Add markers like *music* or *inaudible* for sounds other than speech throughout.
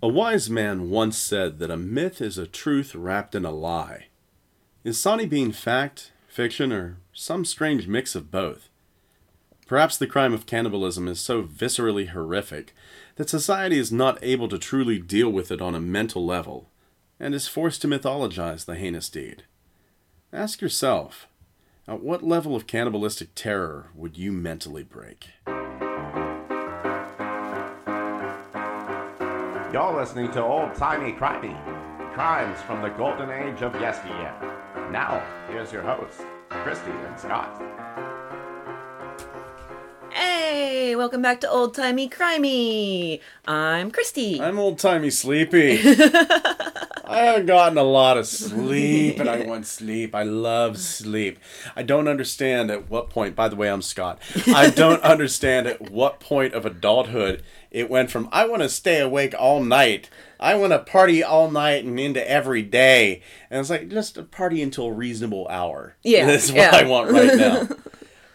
A wise man once said that a myth is a truth wrapped in a lie. Is Sawney Bean fact, fiction, or some strange mix of both? Perhaps the crime of cannibalism is so viscerally horrific that society is not able to truly deal with it on a mental level, and is forced to mythologize the heinous deed. Ask yourself, at what level of cannibalistic terror would you mentally break? You're listening to Old Timey Crimey, crimes from the golden age of yesteryear. Now, here's your hosts, Christy and Scott. Hey, welcome back to Old Timey Crimey. I'm Christy. I'm old timey sleepy. *laughs* I haven't gotten a lot of sleep, and I *laughs* want sleep. I love sleep. I don't understand at what point, by the way, I'm Scott. *laughs* I don't understand at what point of adulthood it went from I want to stay awake all night, I want to party all night and into every day. And it's like, just a party until a reasonable hour. Yeah, *laughs* That's what yeah. I want right now.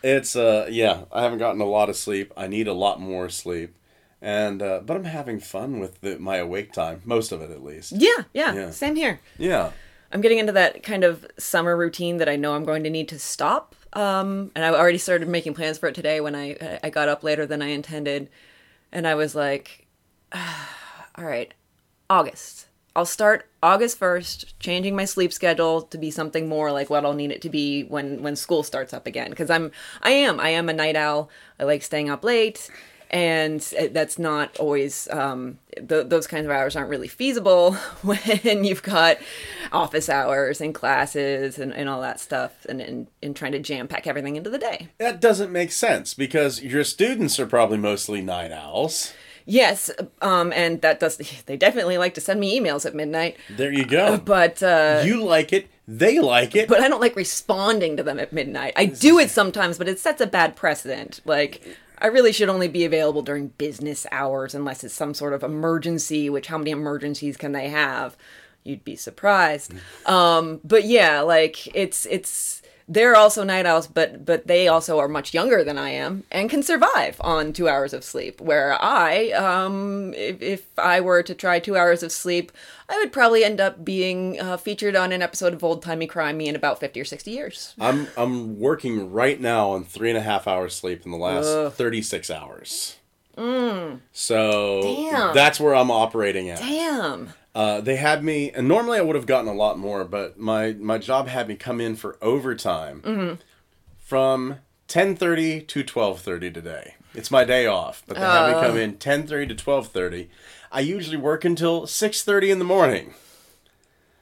It's uh yeah, I haven't gotten a lot of sleep. I need a lot more sleep. And uh, but I'm having fun with the, my awake time, most of it at least. yeah, yeah, Yeah. same here. Yeah. I'm getting into that kind of summer routine that I know I'm going to need to stop. Um, and I already started making plans for it today when I I got up later than I intended, and I was like, *sighs* all right, August. I'll start August 1st changing my sleep schedule to be something more like what I'll need it to be when when school starts up again because I'm I am I am a night owl. I like staying up late and that's not always um, th- those kinds of hours aren't really feasible *laughs* when you've got office hours and classes and, and all that stuff and, and, and trying to jam pack everything into the day That doesn't make sense because your students are probably mostly night owls. yes um, and that does *laughs* they definitely like to send me emails at midnight There you go. but uh, you like it, they like it. but I don't like responding to them at midnight. I do it sometimes, but it sets a bad precedent. Like, I really should only be available during business hours unless it's some sort of emergency, which how many emergencies can they have? You'd be surprised. Um, but yeah, like it's it's they're also night owls, but but they also are much younger than I am and can survive on two hours of sleep. Where I, um, if, if I were to try two hours of sleep, I would probably end up being uh, featured on an episode of Old Timey Crimey in about fifty or sixty years. I'm I'm working right now on three and a half hours sleep in the last thirty six hours. So Damn. that's where I'm operating at. Damn. Uh, they had me, and normally I would have gotten a lot more, but my my job had me come in for overtime from ten thirty to twelve thirty today. It's my day off, but they had me come in ten thirty to twelve thirty. I usually work until six thirty in the morning,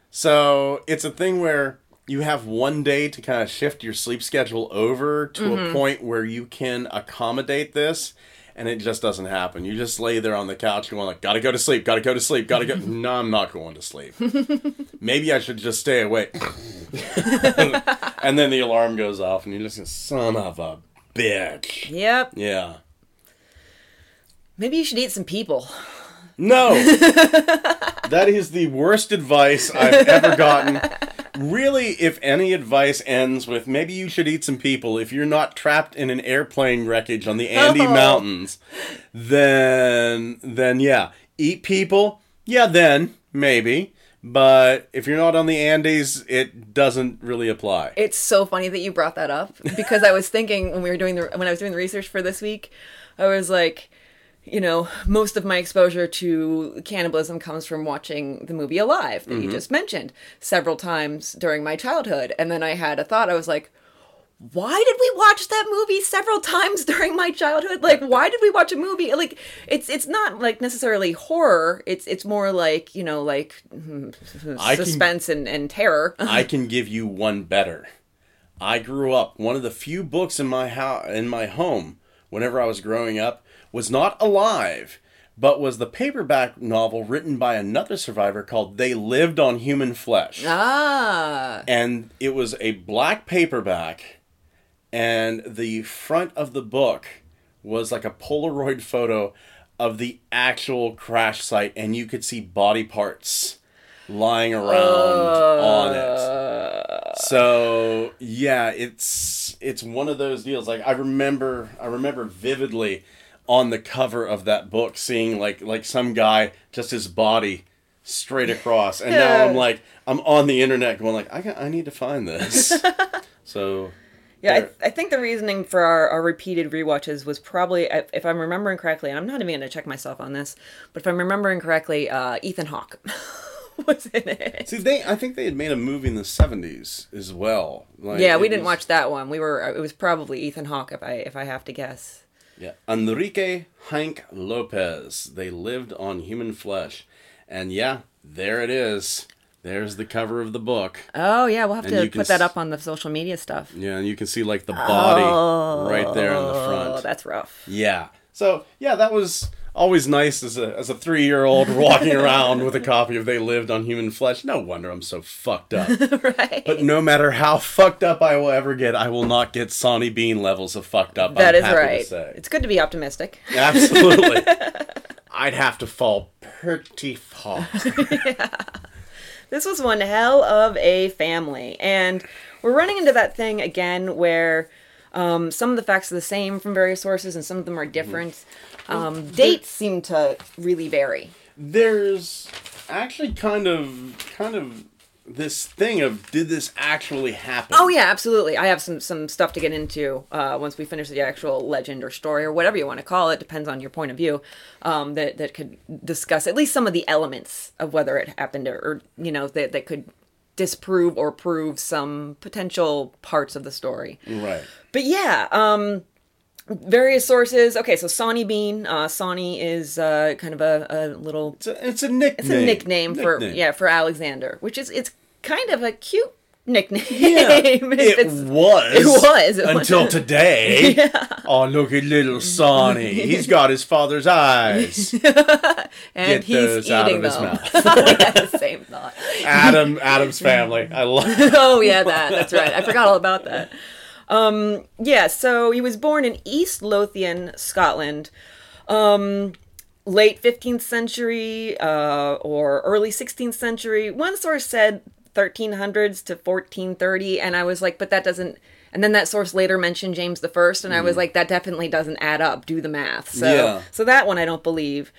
so it's a thing where you have one day to kind of shift your sleep schedule over to a point where you can accommodate this and it just doesn't happen you just lay there on the couch going like gotta go to sleep gotta go to sleep gotta go *laughs* no i'm not going to sleep *laughs* maybe i should just stay awake *laughs* and then the alarm goes off and you're just son of a bitch Yep. yeah Maybe you should eat some people. No. that is the worst advice I've ever gotten. Really, if any advice ends with maybe you should eat some people if you're not trapped in an airplane wreckage on the Andes Oh. *laughs* Mountains, then then yeah, eat people. Yeah, then maybe. But if you're not on the Andes, it doesn't really apply. It's so funny that you brought that up because I was thinking when we were doing the when I was doing the research for this week, I was like, you know, most of my exposure to cannibalism comes from watching the movie Alive that you just mentioned several times during my childhood, and then I had a thought. I was like. Why did we watch that movie several *laughs* times during my childhood? Like, why did we watch a movie? Like, it's it's not like necessarily horror. It's it's more like you know, like hmm, I can- suspense and, and terror. *laughs* I can give you one better. I grew up one of the few books in my house in my home whenever I was growing up was not alive, but was the paperback novel written by another survivor called They Lived on Human Flesh. Ah, And it was a black paperback and the front of the book was like a Polaroid photo of the actual crash site and you could see body parts lying around on it. So yeah, it's it's one of those deals. Like I remember, I remember vividly on the cover of that book, seeing like like some guy just his body straight across, and now I'm like I'm on the internet going like I got, I need to find this. *laughs* so Yeah, I, I think the reasoning for our, our repeated rewatches was probably, if if I'm remembering correctly, and I'm not even going to check myself on this, but if I'm remembering correctly, uh, Ethan Hawke *laughs* was in it. see they I think they had made a movie in the '70s as well. Like, yeah, we didn't was- watch that one. We were it was probably Ethan Hawke if I if I have to guess. Yeah, Enrique Hank Lopez. They lived on human flesh, and yeah, there it is. There's the cover of the book. Oh yeah, we'll have And to put that up on the social media stuff. Yeah, and you can see like the body oh, right there in the front. Oh, that's rough. Yeah. So yeah, that was always nice as a as a three year old *laughs* walking around with a copy of They Lived on Human Flesh. No wonder I'm so fucked up. *laughs* right. But no matter how fucked up I will ever get, I will not get Sawney Bean levels of fucked up. That I'm is right. It's good to be optimistic. Absolutely. *laughs* I'd have to fall pretty far. This was one hell of a family. And we're running into that thing again where um, some of the facts are the same from various sources and some of them are different. Um, dates seem to really vary. There's actually kind of kind of this thing of did this actually happen? Oh yeah, absolutely. I have some some stuff to get into uh, once we finish the actual legend or story or whatever you want to call it. Depends on your point of view. Um, that that could discuss at least some of the elements of whether it happened or, or you know that that could disprove or prove some potential parts of the story. Right. But yeah, um, various sources. Okay, so Sawney Bean. Uh, Sawney is uh, kind of a, a little. It's a, it's a nickname. It's a nickname, for yeah for Alexander, which is it's kind of a cute nickname. Yeah, it *laughs* was. It was. It was. until today. *laughs* Oh, look at little Sawney. He's got his father's eyes. *laughs* and Get he's eating out of his them. yeah, same thought. Adam, Adam's family. I love. oh yeah, that that's right. I forgot all about that. Um, yeah, so he was born in East Lothian, Scotland. Um, late 15th century uh, or early 16th century. One source said 1300s to 1430, and I was like, but that doesn't. And then that source later mentioned James the First, and I was like, that definitely doesn't add up. Do the math. So, Yeah. so that one I don't believe.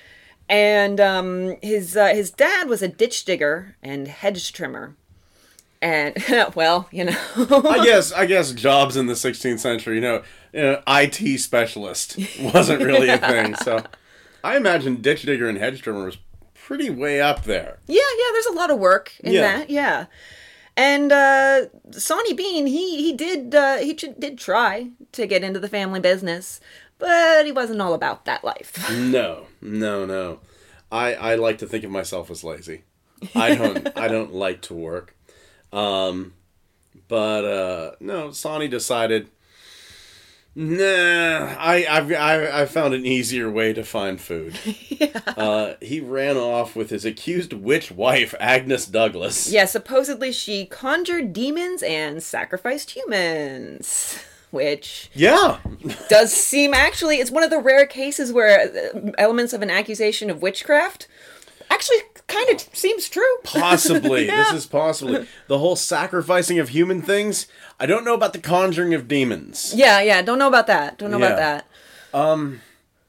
And um, his uh, his dad was a ditch digger and hedge trimmer, and *laughs* well, you know, I *laughs* guess. I guess jobs in the 16th century. You know, you know, IT specialist wasn't really a thing. *laughs* So, I imagine ditch digger and hedge trimmer was pretty way up there. Yeah, yeah, there's a lot of work in Yeah. that. Yeah. And uh Sawney Bean, he he did uh he ch- did try to get into the family business, but he wasn't all about that life. *laughs* No, no, no. I I like to think of myself as lazy. I don't *laughs* I don't like to work. Um but uh no, Sawney decided Nah, I I've, I I found an easier way to find food. *laughs* Uh, he ran off with his accused witch wife Agnes Douglas. yeah, supposedly she conjured demons and sacrificed humans, which Yeah, does seem actually it's one of the rare cases where uh, elements of an accusation of witchcraft actually kind of seems true. *laughs* possibly. Yeah. This is possibly the whole sacrificing of human things. I don't know about the conjuring of demons. Yeah, yeah, don't know about that. Don't know about Yeah. that. Um,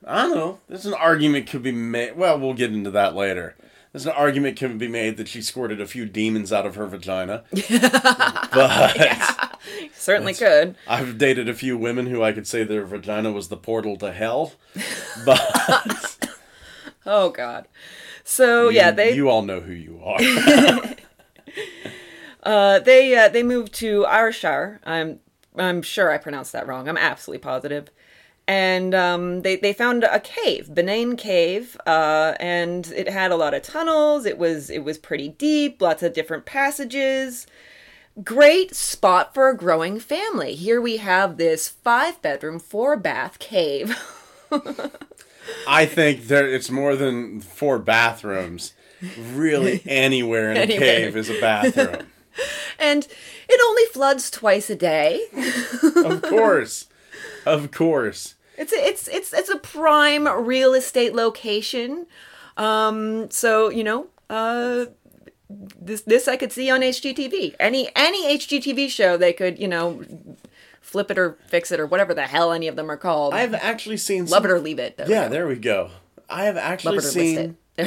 I don't know. There's an argument could be made. Well, we'll get into that later. There's an argument can be made that she squirted a few demons out of her vagina. *laughs* but *laughs* Certainly could. I've dated a few women who I could say their vagina was the portal to hell. But Oh god. So yeah, they you all know who you are. *laughs* uh, they uh, they moved to Ayrshire. I'm I'm sure I pronounced that wrong. I'm absolutely positive. And um, they they found a cave, Bennane Cave, uh, and it had a lot of tunnels. It was it was pretty deep, lots of different passages. Great spot for a growing family. Here we have this five bedroom, four bath cave. *laughs* I think there it's more than four bathrooms. Really, *laughs* anywhere in a cave is a bathroom. *laughs* and it only floods twice a day. of *laughs* course, of course. It's a, it's it's it's a prime real estate location. Um, so you know, uh, this this I could see on HGTV. Any any HGTV show they could you know flip it or fix it or whatever the hell any of them are called. I've actually seen Love some- it or leave it. There Yeah, go. there we go. I have actually Love it or seen. *laughs*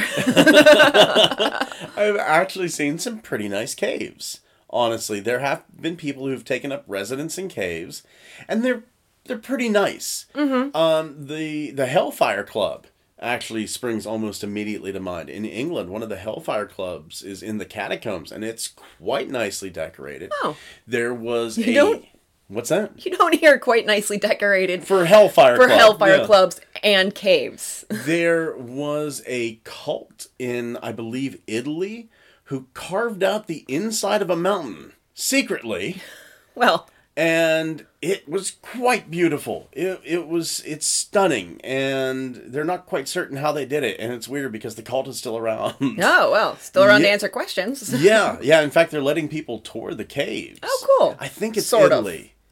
I've actually seen some pretty nice caves. Honestly, there have been people who've taken up residence in caves, and they're they're pretty nice. Mm-hmm. Um, the the Hellfire Club actually springs almost immediately to mind. In England, one of the Hellfire clubs is in the catacombs, and it's quite nicely decorated. Oh. there was You a don't- what's that You don't hear quite nicely decorated for, for Hellfire Club, hellfire yeah. clubs and caves. *laughs* there was a cult in, I believe, Italy who carved out the inside of a mountain secretly, *laughs* Well, and it was quite beautiful. It, it was it's stunning, and they're not quite certain how they did it, and it's weird because the cult is still around. *laughs* oh well, still around to answer questions. yeah, yeah. In fact, they're letting people tour the caves. Oh, cool. I think it's Sort of.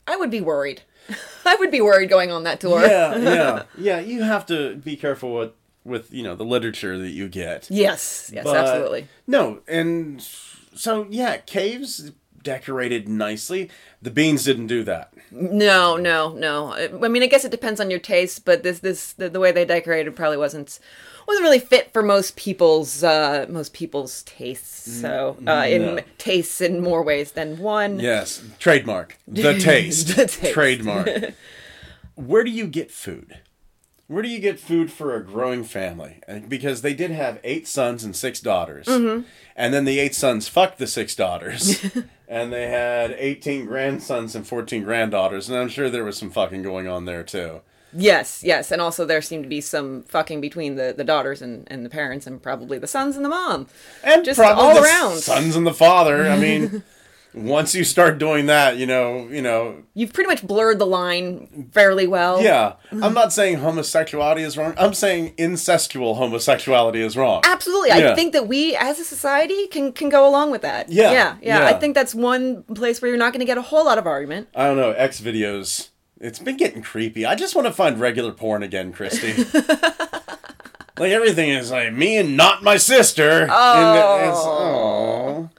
I would be worried. *laughs* I would be worried going on that tour. Yeah, *laughs* yeah, yeah. You have to be careful with with you know the literature that you get. Yes, yes, But- absolutely. No, and so yeah, caves decorated nicely. The beans didn't do that. No, no, no. I mean, I guess it depends on your taste, but this, this, the, the way they decorated probably wasn't wasn't really fit for most people's uh, most people's tastes. So, uh, in tastes in more ways than one. Yes, trademark. The taste. *laughs* The taste. Trademark. *laughs* Where do you get food? Where do you get food for a growing family? Because they did have eight sons and six daughters. Mm-hmm. And then the eight sons fucked the six daughters. *laughs* and they had 18 grandsons and 14 granddaughters. And I'm sure there was some fucking going on there too. Yes, yes, and also there seemed to be some fucking between the, the daughters and, and the parents, and probably the sons and the mom. And Just probably all around. sons and the father. I mean, *laughs* once you start doing that, you know, you know, You've pretty much blurred the line fairly well. Yeah, I'm not saying homosexuality is wrong. I'm saying incestual homosexuality is wrong. Absolutely. Yeah. I think that we as a society can can go along with that. Yeah, Yeah. Yeah. yeah. I think that's one place where you're not going to get a whole lot of argument. I don't know. X videos. It's been getting creepy. I just want to find regular porn again, Christy. *laughs* like everything is like me and not my sister. Oh.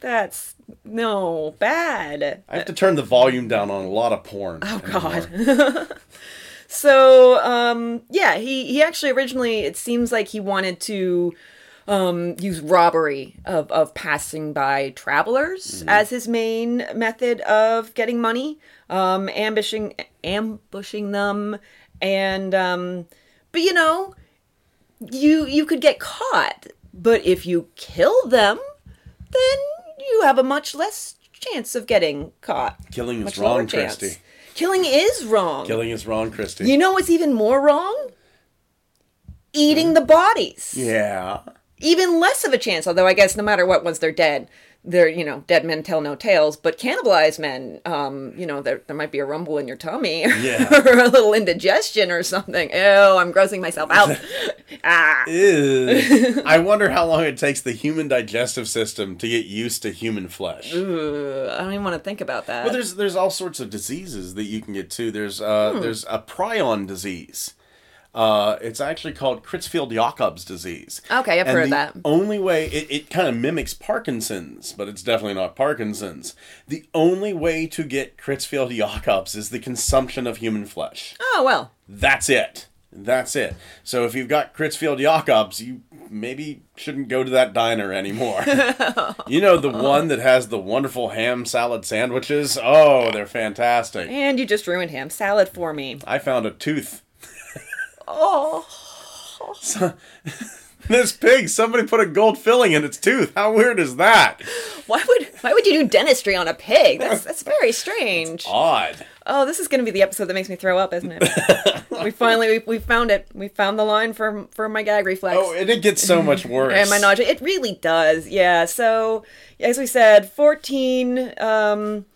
That's no bad. I have to turn the volume down on a lot of porn. Oh God. *laughs* So, um, yeah, he, he actually originally, it seems like he wanted to um, use robbery of, of passing by travelers as his main method of getting money, um, ambushing, ambushing them. And, um, but you know, you, you could get caught, but if you kill them, then you have a much less chance of getting caught. Killing is wrong, chance. Christy. Killing is wrong. Killing is wrong, Christy. You know what's even more wrong? Eating the bodies. yeah. Even less of a chance, although I guess no matter what, once they're dead, they're, you know, dead men tell no tales. But cannibalized men, um, you know, there, there might be a rumble in your tummy or, *laughs* Yeah. or a little indigestion or something. oh I'm grossing myself out. *laughs* *laughs* ah. Ew. I wonder how long it takes the human digestive system to get used to human flesh. Ugh, I don't even want to think about that. Well, there's there's all sorts of diseases that you can get too. There's uh Hmm. there's a prion disease. Uh, it's actually called Creutzfeldt-Jakob's disease. Okay, I've And heard of the that. Only way it, it kind of mimics Parkinson's, but it's definitely not Parkinson's. The only way to get Creutzfeldt-Jakob's is the consumption of human flesh. oh, well. That's it. That's it. So if you've got Creutzfeldt-Jakob's, you maybe shouldn't go to that diner anymore. *laughs* you know the one that has the wonderful ham salad sandwiches? Oh, they're fantastic. And you just ruined ham salad for me. I found a tooth. Oh. *laughs* This pig, somebody put a gold filling in its tooth. How weird is that? Why would why would you do dentistry on a pig? That's that's very strange. Odd. Oh, this is going to be the episode that makes me throw up, isn't it? *laughs* we finally we, we found it. We found the line for for my gag reflex. Oh, and it gets so much worse. *laughs* and my nausea. It really does. Yeah. So, as we said, 14 um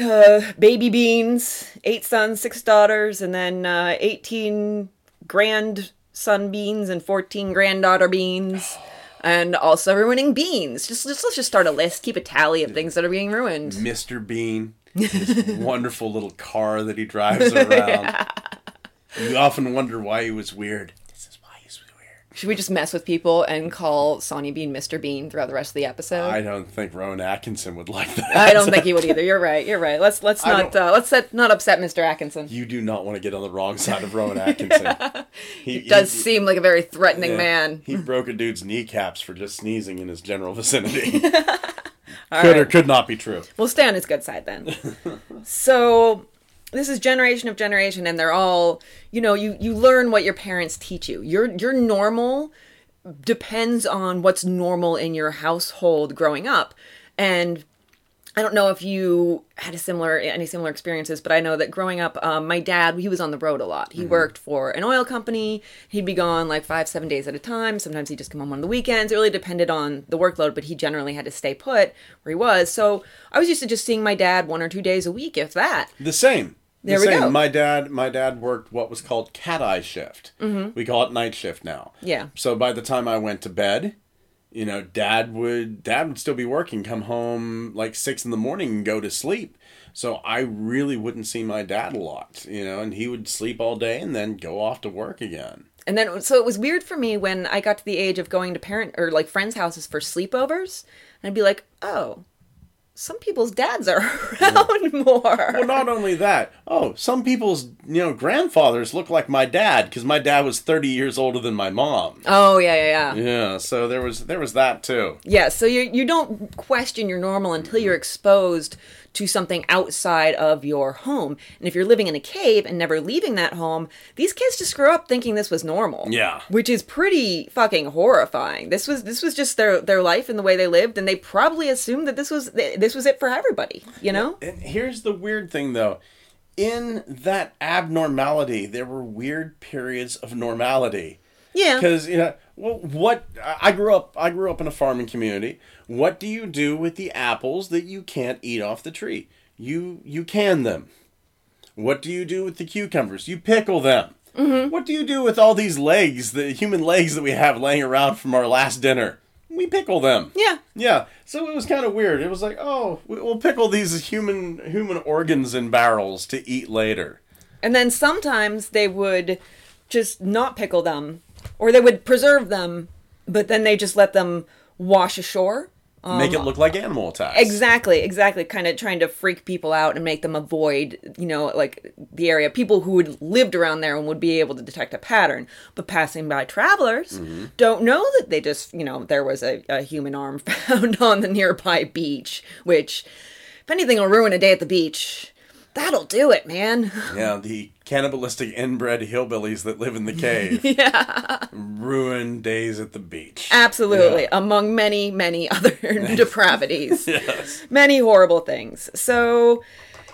uh, *sighs* baby beans, eight sons, six daughters, and then uh, 18 grandson beans and 14 granddaughter beans. And also ruining beans. Just, just let's just start a list. Keep a tally of things that are being ruined. Mr. Bean, his *laughs* wonderful little car that he drives around. *laughs* You often wonder why he was weird. This is why he's Should we just mess with people and call Sawney Bean Mr. Bean throughout the rest of the episode? I don't think Rowan Atkinson would like that. I don't think he would either. You're right. You're right. Let's let's I not uh, let's set, not upset Mr. Atkinson. You do not want to get on the wrong side of Rowan Atkinson. *laughs* He, Does seem like a very threatening yeah, man. He broke a dude's kneecaps for just sneezing in his general vicinity. *laughs* Could or could not be true. We'll stay on his good side then. *laughs* so this is generation of generation and they're all you know you you learn what your parents teach you. Your your normal depends on what's normal in your household growing up. And I don't know if you had a similar any similar experiences, but I know that growing up, um, my dad he was on the road a lot. He worked for an oil company. He'd be gone like five, seven days at a time. Sometimes he'd just come home on the weekends. It really depended on the workload, but he generally had to stay put where he was. So I was used to just seeing my dad one or two days a week, if that. The same. The There we same. go. My dad, my dad worked what was called cat eye shift. Mm-hmm. We call it night shift now. Yeah. So by the time I went to bed, you know, dad would dad would still be working, come home like six in the morning and go to sleep. So I really wouldn't see my dad a lot, you know, and he would sleep all day and then go off to work again. And then, so it was weird for me when I got to the age of going to parent or like friends' houses for sleepovers. And I'd be like, oh, some people's dads are *laughs* around more. Well, not only that. Oh, some people's you know grandfathers look like my dad because my dad was thirty years older than my mom. Oh, yeah, yeah, yeah. Yeah, so there was there was that too. Yeah, so you you don't question your normal until you're exposed to something outside of your home. And if you're living in a cave and never leaving that home, these kids just grew up thinking this was normal. Yeah. Which is pretty fucking horrifying. This was this was just their their life and the way they lived and they probably assumed that this was this was it for everybody, you know? And here's the weird thing though. In that abnormality, there were weird periods of normality. Yeah. Because you know, well, what I grew up, I grew up in a farming community. What do you do with the apples that you can't eat off the tree? You you can them. What do you do with the cucumbers? You pickle them. Mm-hmm. What do you do with all these legs, the human legs that we have laying around from our last dinner? We pickle them. Yeah. Yeah, so it was kind of weird. It was like, oh, we- we'll pickle these human human organs in barrels to eat later. And then sometimes they would just not pickle them, or they would preserve them, but then they just let them wash ashore. Make it um, look like animal attacks. Exactly, exactly. Kind of trying to freak people out and make them avoid, you know, like the area. People who had lived around there and would be able to detect a pattern. But passing by travelers mm-hmm. don't know that they just, you know, there was a, a human arm *laughs* found on the nearby beach, which, if anything will ruin a day at the beach, that'll do it, man. *laughs* Yeah, the cannibalistic inbred hillbillies that live in the cave. *laughs* yeah. Ruin days at the beach. Absolutely, Yeah. among many, many other *laughs* depravities. Yes. many horrible things. So,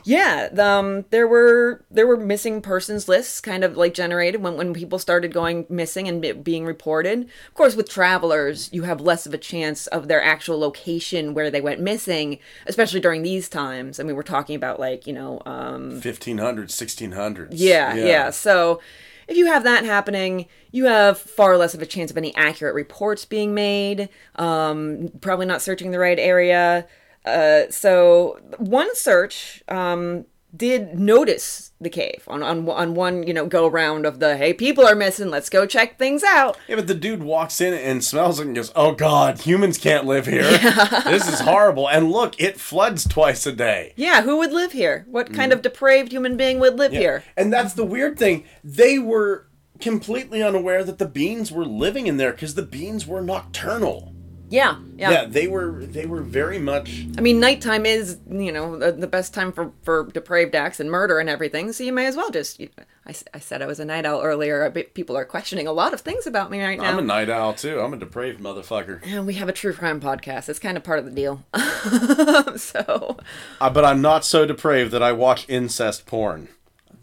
yeah, um, there were there were missing persons lists kind of like generated when when people started going missing and being reported. Of course, with travelers, you have less of a chance of their actual location where they went missing, especially during these times. I mean, we're talking about like you know, um, 1500s, 1600s. yeah, yeah, So if you have that happening, you have far less of a chance of any accurate reports being made. Um, probably not searching the right area. Uh, so one search um, did notice the cave on, on on one you know go around of the hey people are missing let's go check things out Yeah, but the dude walks in and smells it and goes, "Oh God, humans can't live here. *laughs* This is horrible." And look, it floods twice a day. yeah who would live here what kind of depraved human being would live here And that's the weird thing. They were completely unaware that the beans were living in there because the beans were nocturnal. Yeah yeah, Yeah, they were they were very much I mean, nighttime is, you know, the, the best time for, for depraved acts and murder and everything. So you may as well just. You, I said I was a night owl earlier. People are questioning a lot of things about me right now. I'm a night owl too. I'm a depraved motherfucker. and we have a true crime podcast. It's kind of part of the deal. *laughs* so, Uh, but I'm not so depraved that I watch incest porn.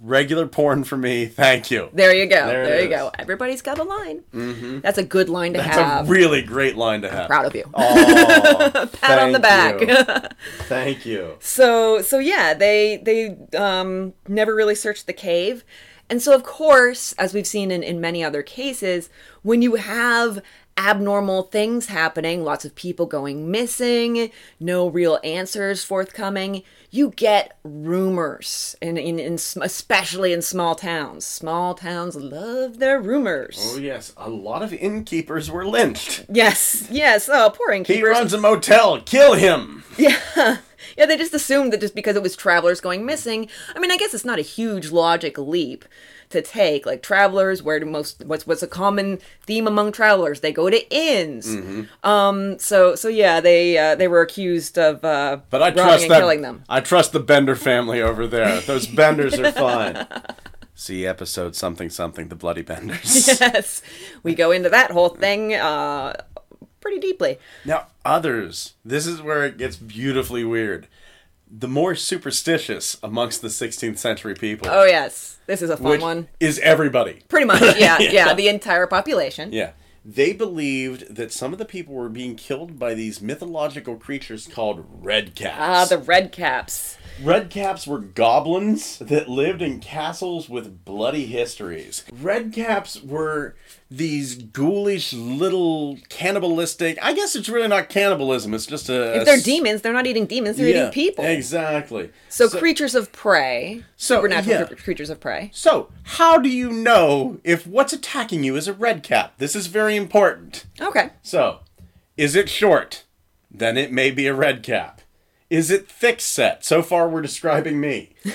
Regular porn for me, *laughs* thank you. there you go. There There, you go. Everybody's got a line. Mm-hmm. That's a good line to That's have. a really great line to have. Proud of you. Oh, *laughs* Pat on the back. thank you. *laughs* Thank you. So so yeah, they they um never really searched the cave. And so of course, as we've seen in, in many other cases, when you have abnormal things happening, lots of people going missing, no real answers forthcoming, you get rumors, in, in, in especially in small towns. Small towns love their rumors. Oh yes, a lot of innkeepers were lynched. Yes, yes. Oh, poor innkeeper. He runs a motel. Kill him. *laughs* Yeah. Yeah, they just assumed that just because it was travelers going missing. I mean, I guess it's not a huge logic leap to take. Like travelers, where do most what's what's a common theme among travelers? They go to inns. Mm-hmm. Um. So so yeah, they uh, they were accused of uh, But I trust that. killing them. I trust the Bender family over there. Those Benders are fine. *laughs* See episode something something the bloody Benders. yes, we go into that whole thing uh, pretty deeply. Now, others, this is where it gets beautifully weird. The more superstitious amongst the 16th century people, Oh yes, this is a fun one. is everybody. Pretty much, yeah, *laughs* yeah, Yeah. the entire population. Yeah. They believed that some of the people were being killed by these mythological creatures called red caps. Ah, the red caps. Red caps were goblins that lived in castles with bloody histories. Redcaps were these ghoulish little cannibalistic. I guess it's really not cannibalism. It's just a. If they're demons, they're not eating demons; they're Yeah, eating people. Exactly. So, creatures of prey, So, supernatural yeah. creatures of prey. So, how do you know if what's attacking you is a redcap? This is very important. Okay. So, is it short? Then it may be a red cap. Is it thick set? So far, we're describing me. *laughs*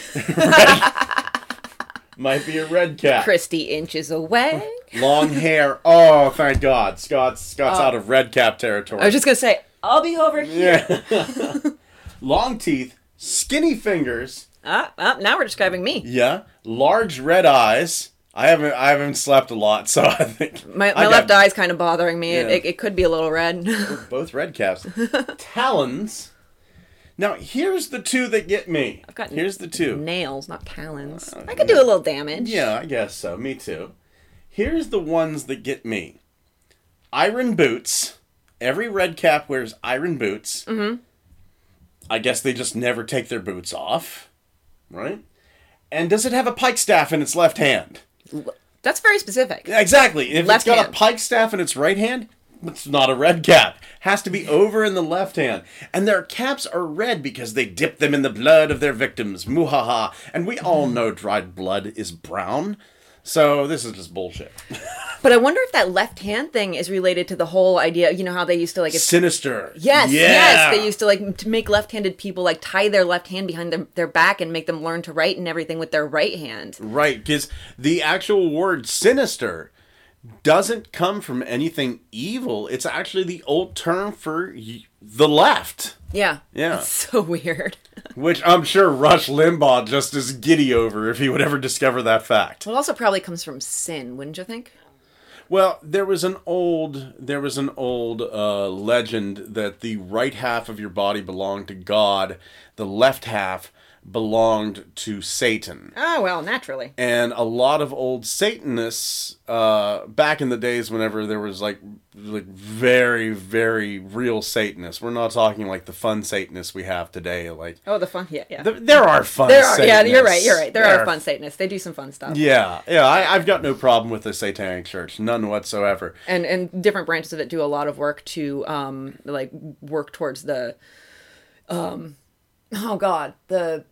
Might be a red cap. Christy inches away. Long hair. Oh, thank God. Scott's Scott's out of red cap territory. I was just gonna say, I'll be over here. yeah. *laughs* Long teeth, skinny fingers. Ah, ah, now we're describing me. Yeah. Large red eyes. I haven't I haven't slept a lot, so *laughs* I think My, I my left got eye's kind of bothering me. It, Yeah. it, it could be a little red. both red caps. Talons. Now here's the two that get me. I've got here's the two. Nails, not talons. I could do a little damage. Yeah, I guess so. Me too. Here's the ones that get me. Iron boots. Every red cap wears iron boots. Mm-hmm. I guess they just never take their boots off, right? And does it have a pike staff in its left hand? That's very specific. Exactly. If Left it's got hand. a pike staff in its right hand, it's not a red cap. Has to be over in the left hand. And their caps are red because they dip them in the blood of their victims. Muhaha. And we all mm-hmm. know dried blood is brown. So this is just bullshit. *laughs* But I wonder if that left hand thing is related to the whole idea. You know how they used to like. If, Sinister. yes, Yeah. yes. They used to like to make left-handed people like tie their left hand behind their, their back and make them learn to write and everything with their right hand. Right, because the actual word sinister doesn't come from anything evil. It's actually the old term for the left. Yeah. Yeah. It's *laughs* so weird. *laughs* Which I'm sure Rush Limbaugh just is giddy over if he would ever discover that fact. It also probably comes from sin, wouldn't you think? Well, there was an old there was an old uh, legend that the right half of your body belonged to God, the left half belonged to Satan. Oh well, naturally. And a lot of old Satanists, uh, back in the days whenever there was like like very very real Satanists. We're not talking like the fun Satanists we have today. Like Oh, the fun. Yeah, yeah. there, there are fun. there are. Yeah, you're right. You're right. There There are fun Satanists. They do some fun stuff. Yeah, yeah, I, I've got no problem with the Satanic Church, none whatsoever. and and different branches of it do a lot of work to um like work towards the um oh god the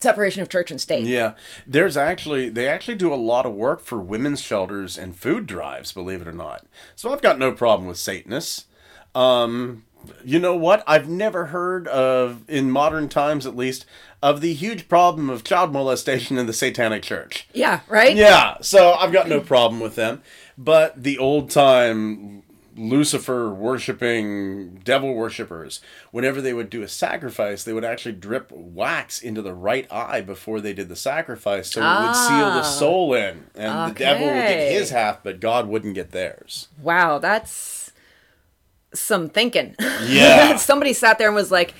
separation of church and state Yeah, there's actually they actually do a lot of work for women's shelters and food drives, believe it or not. So I've got no problem with Satanists. Um, you know what? I've never heard of in modern times, at least, of the huge problem of child molestation in the Satanic Church. yeah right Yeah, so I've got no problem with them. But the old time Lucifer worshipping devil worshippers, whenever they would do a sacrifice, they would actually drip wax into the right eye before they did the sacrifice so it would seal the ah. soul in. And the devil would get his half, but God wouldn't get theirs. wow that's some thinking Yeah. *laughs* somebody sat there and was like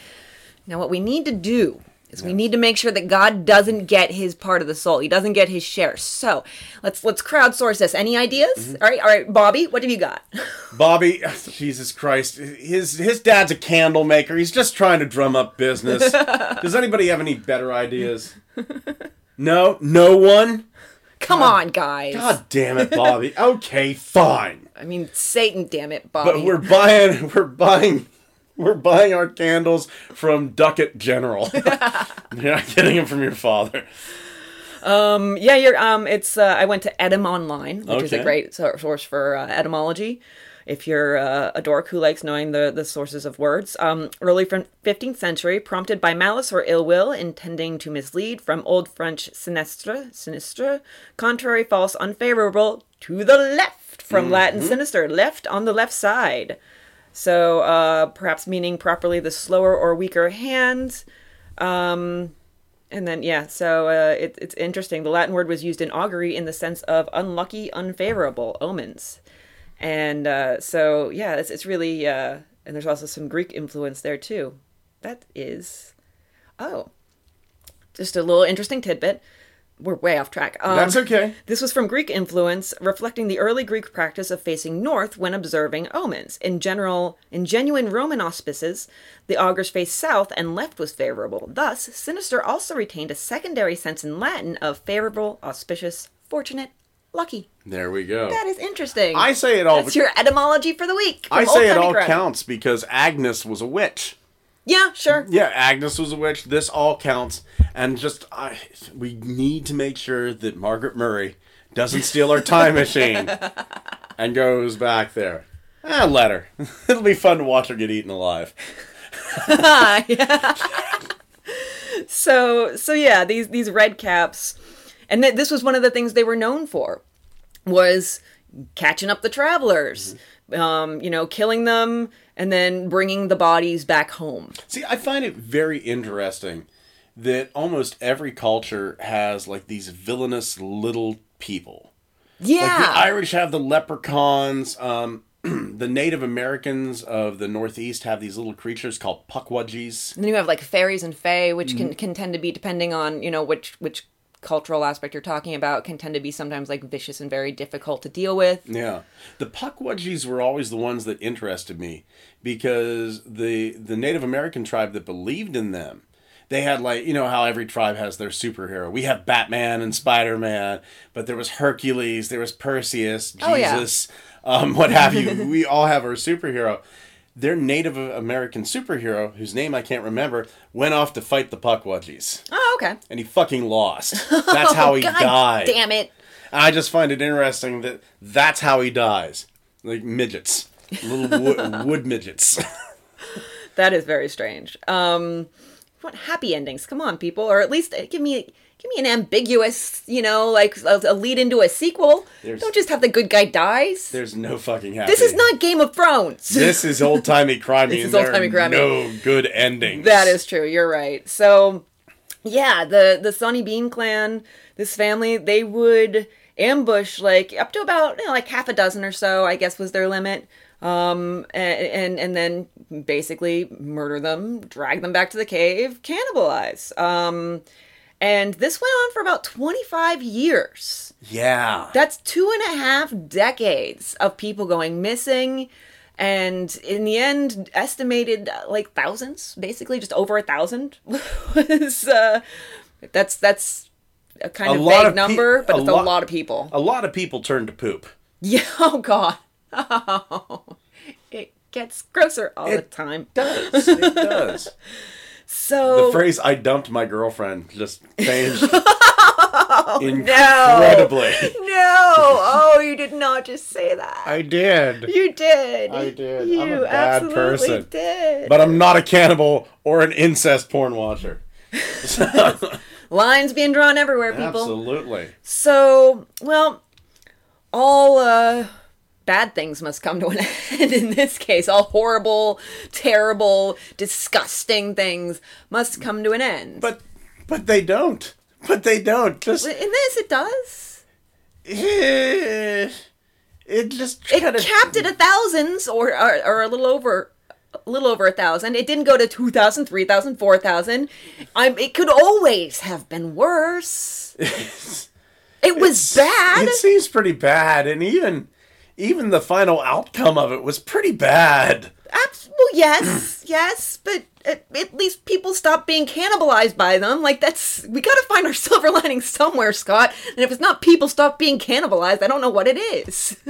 now what we need to do is we need to make sure that God doesn't get his part of the soul. He doesn't get his share. So let's let's crowdsource this. Any ideas? Mm-hmm. All right, all right, Bobby, what have you got? *laughs* Bobby, *laughs* Jesus Christ, his his dad's a candle maker. He's just trying to drum up business. *laughs* Does anybody have any better ideas? No, no one. Come on, guys. God damn it, Bobby. okay, fine. I mean, Satan, damn it, Bobby. But we're buying we're buying we're buying our candles from Ducat General. *laughs* You're not getting them from your father. yeah, you're. Um, it's. Uh, I went to Etymonline, which is a great source for uh, etymology. If you're uh, a dork who likes knowing the, the sources of words, um, early from 15th century, prompted by malice or ill will, intending to mislead, from Old French sinistre, sinistre, contrary, false, unfavorable, to the left, from Latin sinister, left on the left side. So uh, perhaps meaning properly the slower or weaker hand. Um, and then yeah, so uh, it, it's interesting. The Latin word was used in augury in the sense of unlucky, unfavorable omens, and uh, so yeah, it's it's really uh, and there's also some Greek influence there too. That is, oh, just a little interesting tidbit. We're way off track. Um, That's okay. this was from Greek influence, reflecting the early Greek practice of facing north when observing omens. In general, in genuine Roman auspices, the augurs faced south and left was favorable. Thus, sinister also retained a secondary sense in Latin of favorable, auspicious, fortunate, lucky. There we go. That is interesting. I say it all That's your etymology for the week. I say it all counts because Agnes was a witch. Yeah, sure. Yeah, Agnes was a witch. This all counts. And just I we need to make sure that Margaret Murray doesn't steal our time *laughs* machine and goes back there. Ah, let her. *laughs* It'll be fun to watch her get eaten alive. *laughs* so so yeah these these red caps and th- this was one of the things they were known for was catching up the travelers um you know killing them and then bringing the bodies back home See, I find it very interesting that almost every culture has like these villainous little people. yeah Like the Irish have the leprechauns. Um, *clears throat* the Native Americans of the Northeast have these little creatures called puckwudgies. and then you have like fairies and fae which Mm-hmm. can can tend to be depending on you know which which cultural aspect you're talking about can tend to be sometimes like vicious and very difficult to deal with Yeah, the puckwudgies were always the ones that interested me because the the Native American tribe that believed in them, they had like you know how every tribe has their superhero. We have Batman and Spider Man, but there was Hercules, there was Perseus, Jesus, Oh, yeah. um, what have you. *laughs* we all have our superhero. Their Native American superhero, whose name I can't remember, went off to fight the puckwudgies, oh okay and he fucking lost. *laughs* That's how he God died. damn it I just find it interesting that that's how he dies. Like midgets. Little wood, *laughs* wood midgets. That is very strange. Um, what happy endings? Come on, people, or at least uh, give me give me an ambiguous, you know, like a, a lead into a sequel. There's- Don't just have the good guy dies. There's no fucking happy. This is not Game of Thrones. *laughs* This is old timey crimey. *laughs* This is and there are old-timey-crimey. No good endings. that is true. You're right. So, yeah, the the Sawney Bean clan, this family, they would ambush like up to about you know, like half a dozen or so. I guess was their limit. Um, and, and and then basically murder them, drag them back to the cave, cannibalize. Um, and this went on for about 25 years. Yeah. That's two and a half decades of people going missing. And in the end, estimated uh, like thousands, basically just over a thousand *laughs* was, uh, that's, that's a kind A of lot vague of pe- number, but a it's a lot- lot of people. A lot of people turn to poop. Yeah, *laughs* oh God. *laughs* it gets grosser all the time. It time. Does. It does. So, The phrase "I dumped my girlfriend" just changed *laughs* *laughs* Oh, incredibly. no. Oh, you did not just say that. I did. You did. I did. You I'm a bad absolutely person. did. But I'm not a cannibal or an incest porn watcher. *laughs* Lines being drawn everywhere, people. Absolutely. So, well, all uh, bad things must come to an *laughs* end in this case. All horrible, terrible, disgusting things must come to an end. But but they don't. But they don't. Just in this, it does. eh, it just It kinda- capped it at thousands, or, or or a little over. A little over a thousand. It didn't go to 2,000, 3,000, 4,000. I'm. It could always have been worse. *laughs* It was bad. It seems pretty bad, and even even the final outcome of it was pretty bad. Abs- well, yes, *clears throat* yes, but at, at least people stop being cannibalized by them. Like that's we got to find our *laughs* silver lining somewhere, Scott. And if it's not people stop being cannibalized, I don't know what it is. *laughs*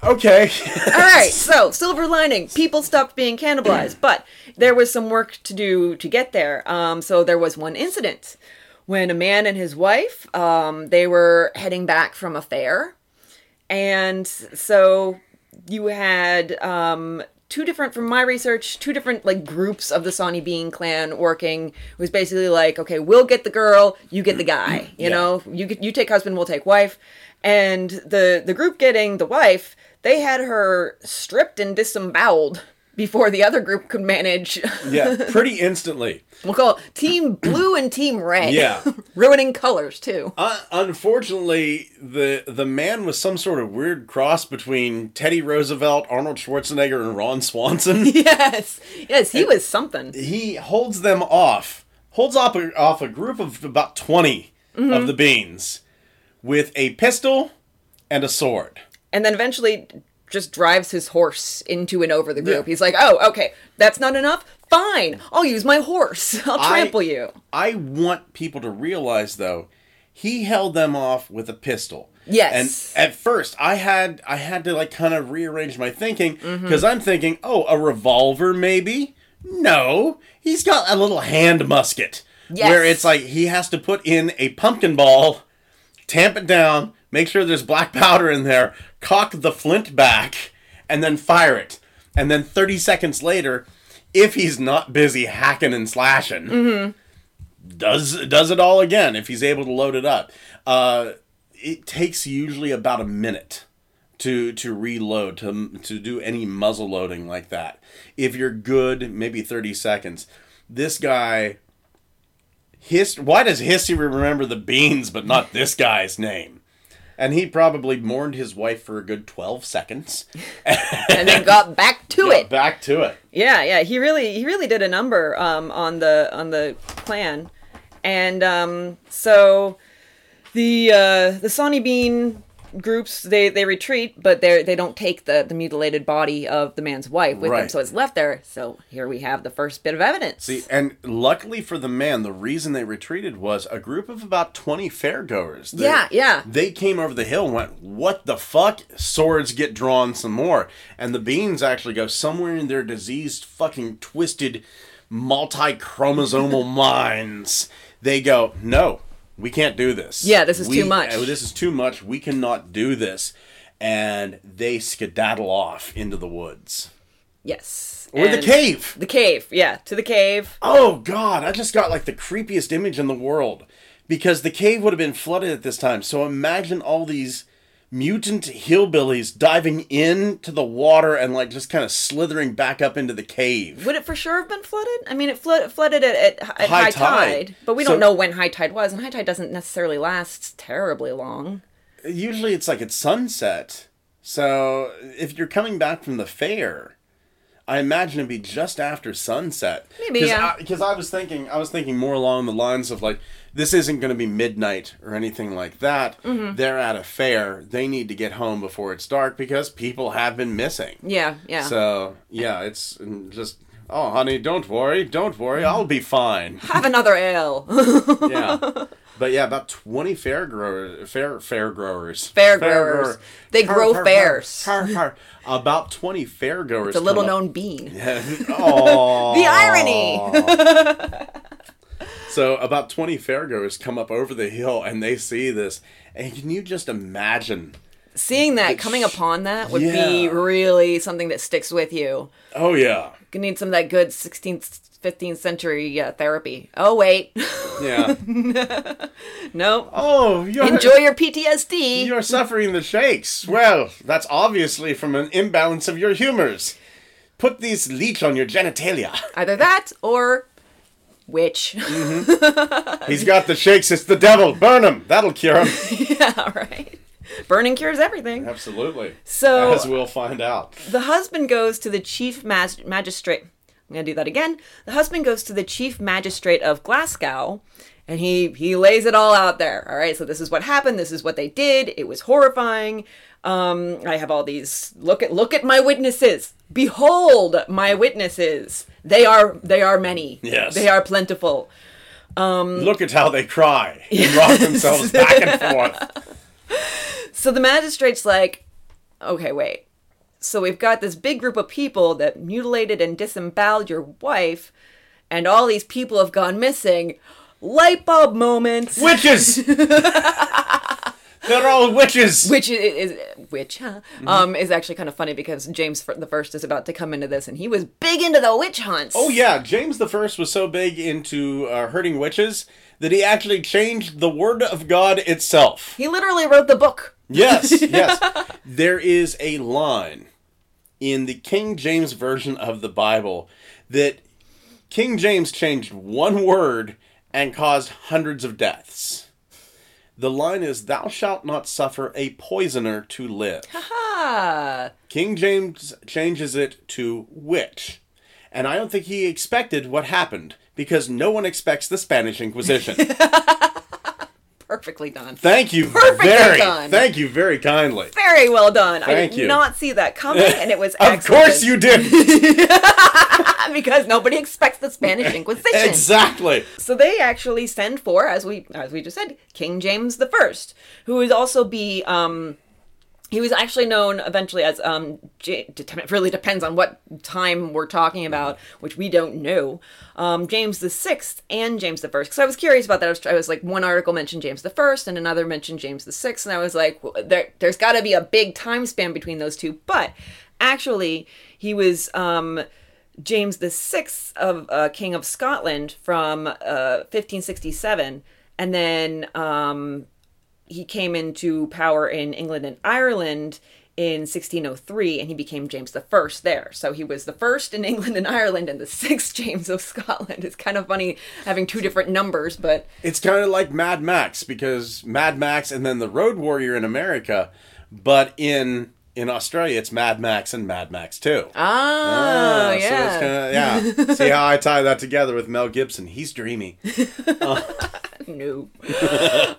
Okay. All *laughs* right, so silver lining, people stopped being cannibalized, *clears throat* but there was some work to do to get there. Um, so there was one incident when a man and his wife, um, they were heading back from a fair, and so you had um, two different, from my research, two different like groups of the Sawney Bean clan working. It was basically like, okay, we'll get the girl, you get the guy. You Yeah. know, you get, you take husband, we'll take wife. And the the group getting the wife, they had her stripped and disemboweled before the other group could manage. *laughs* yeah, pretty instantly. we'll call it Team Blue and Team Red. Yeah. *laughs* ruining colors too. Uh, unfortunately, the the man was some sort of weird cross between Teddy Roosevelt, Arnold Schwarzenegger, and Ron Swanson. *laughs* yes, yes, he was something. he holds them off, holds off a, off a group of about 20 of the beans with a pistol and a sword. and then eventually just drives his horse into and over the group. Yeah. He's like, "Oh, okay, that's not enough. Fine, I'll use my horse. *laughs* I'll I- trample you." I want people to realize though, he held them off with a pistol. Yes. And at first, I had I had to like kind of rearrange my thinking Mm-hmm. because I'm thinking, oh, a revolver maybe. No, he's got a little hand musket Yes. where it's like he has to put in a pumpkin ball, tamp it down, make sure there's black *laughs* powder in there, cock the flint back, and then fire it. And then 30 seconds later, if he's not busy hacking and slashing, does does it all again if he's able to load it up. Uh, it takes usually about a minute to to reload to to do any muzzle loading like that. If you're good, maybe 30 seconds. This guy his why does history remember the beans but not this guy's name? And he probably mourned his wife for a good 12 seconds. *laughs* and then got back to it. Back to it. Yeah, yeah, he really he really did a number um, on the on the plan, and um, so the uh, the Sawney Bean groups they they retreat, but they they don't take the the mutilated body of the man's wife with them, so it's left there. So here we have the first bit of evidence. See, and luckily for the man, the reason they retreated was a group of about 20 fairgoers. They- Yeah, yeah. They came over the hill and went, What the fuck? Swords get drawn some more. And the beans actually go somewhere in their diseased, fucking twisted, multi chromosomal *laughs* minds. They go, No, we can't do this. Yeah, this is We- too much. uh, This is too much. We cannot do this. And they skedaddle off into the woods. yes, Or the cave. The cave, yeah, to the cave. Oh god, I just got like the creepiest image in the world. Because the cave would have been flooded at this time. So imagine all these mutant hillbillies diving into the water and like just kind of slithering back up into the cave. Would it for sure have been flooded? I mean, it flood, flooded at, at, at High high, tide. tide, but we So- don't know when high tide was, and high tide doesn't necessarily last terribly long. Usually it's like at sunset. So if you're coming back from the fair, I imagine it'd be just after sunset. Maybe, Cause yeah. I, because I was thinking, I was thinking more along the lines of like, this isn't going to be midnight or anything like that. Mm-hmm. They're at a fair. They need to get home before it's dark because people have been missing. Yeah, yeah. So yeah, it's just. Oh, honey, don't worry, don't worry, I'll be fine. *laughs* Have another ale. *laughs* yeah, but yeah, about twenty fair growers, fair fair growers, Fair growers. They grow fairs. har. About twenty fair growers. It's a little known bean. *laughs* oh, The irony. So about twenty fairgoers come up over the hill and they see this, and can you just imagine? Seeing that, coming upon that would be really something that sticks with you. Oh yeah, You need some of that good 16th, 15th century uh, therapy. Oh, wait. yeah. *laughs* no. Oh, you're Enjoy your PTSD. You're suffering the shakes. Well, that's obviously from an imbalance of your humors. Put these leech on your genitalia. Either that or witch. Mm-hmm. *laughs* He's got the shakes. It's the devil. Burn him. That'll cure him. *laughs* yeah, right. Burning cures everything. Absolutely. So- as we'll find out. The husband goes to the chief mas- magistrate. I'm gonna do that again. The husband goes to the chief magistrate of Glasgow, and he he lays it all out there. All right, so this is what happened. This is what they did. It was horrifying. Um, I have all these. Look at look at my witnesses. Behold my witnesses. They are they are many. Yes. they are plentiful. Um, Look at how they cry and rock themselves back and forth. *laughs* So the magistrate's like, okay, wait. So we've got this big group of people that mutilated and disemboweled your wife, and all these people have gone missing. Light bulb moments. Witches! *laughs* They're all witches! Which is, is which huh? um is actually kind of funny because James the First is about to come into this, and he was big into the witch hunts. Oh yeah, James the First was so big into uh, hurting witches that he actually changed the word of God itself. he literally wrote the book. Yes, *laughs* yes. There is a line in the King James version of the Bible that King James changed one word and caused hundreds of deaths. The line is, Thou shalt not suffer a poisoner to live. Ah, King James changes it to witch. And I don't think he expected what happened because no one expects the Spanish Inquisition. *laughs* perfectly done. thank you Perfectly very, done. thank you very kindly. Very well done. Thank I did you. not see that coming, and it was *laughs* Of excellent. course you did. *laughs* because nobody expects the Spanish *laughs* Inquisition. exactly. So they actually send for, as we as we just said, King James the First, who would also be um he was actually known eventually as um J- it really depends on what time we're talking about, which we don't know. Um, James the Sixth and James the First. Because I was curious about that. I was, I was like, one article mentioned James the First, and another mentioned James the Sixth, and I was like, well, there, there's got to be a big time span between those two. But actually, he was um James the Sixth of uh, King of Scotland from uh, 1567, and then um, he came into power in England and Ireland in 1603, and he became James the First there. So he was the first in *laughs* England and Ireland, and the sixth James of Scotland. It's kind of funny having two different numbers, but It's kind of like Mad Max because Mad Max and then the Road Warrior in America, but in in Australia it's Mad Max and Mad Max 2. ah, Ah, yeah. So kinda, yeah. See how I tie that together with Mel Gibson? He's dreamy. *laughs* no.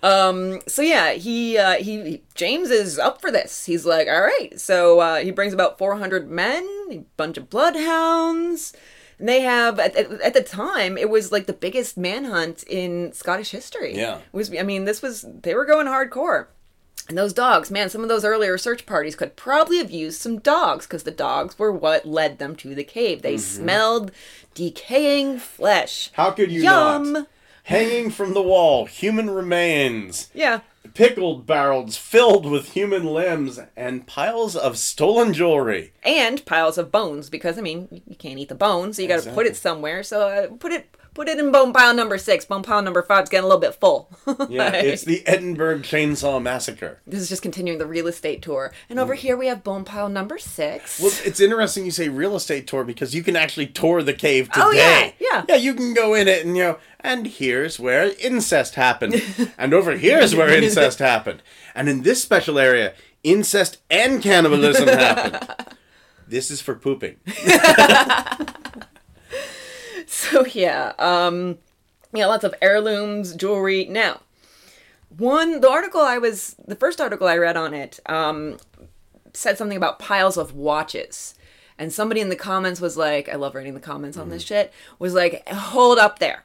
*laughs* um. So yeah, he uh, he he- James is up for this. He's like, all right. So uh, he brings about four hundred men, a bunch of bloodhounds. And they have at, at, the time it was like the biggest manhunt in Scottish history. Yeah. It was. I mean, this was they were going hardcore. And those dogs, man, some of those earlier search parties could probably have used some dogs because the dogs were what led them to the cave. They smelled decaying flesh. How could you Yum. not? Hanging from the wall, human remains, Yeah. pickled barrels filled with human limbs, and piles of stolen jewelry. and piles of bones because I mean you can't eat the bones, so you got to put it somewhere. So uh, put it put it in bone pile number six. Bone pile number five's getting a little bit full. *laughs* Yeah, it's the Edinburgh Chainsaw Massacre. this is just continuing the real estate tour, and over mm. here we have bone pile number six. Well, it's interesting you say real estate tour because you can actually tour the cave today. Oh, yeah, yeah. Yeah, you can go in it and you know, and here's where incest happened, *laughs* and over here's where incest happened, and in this special area, incest and cannibalism happened. *laughs* This is for pooping. *laughs* So yeah, um, yeah, lots of heirlooms, jewelry. Now, one the article I was the first article I read on it um, said something about piles of watches, and somebody in the comments was like, "I love reading the comments on this shit." Was like, "Hold up there,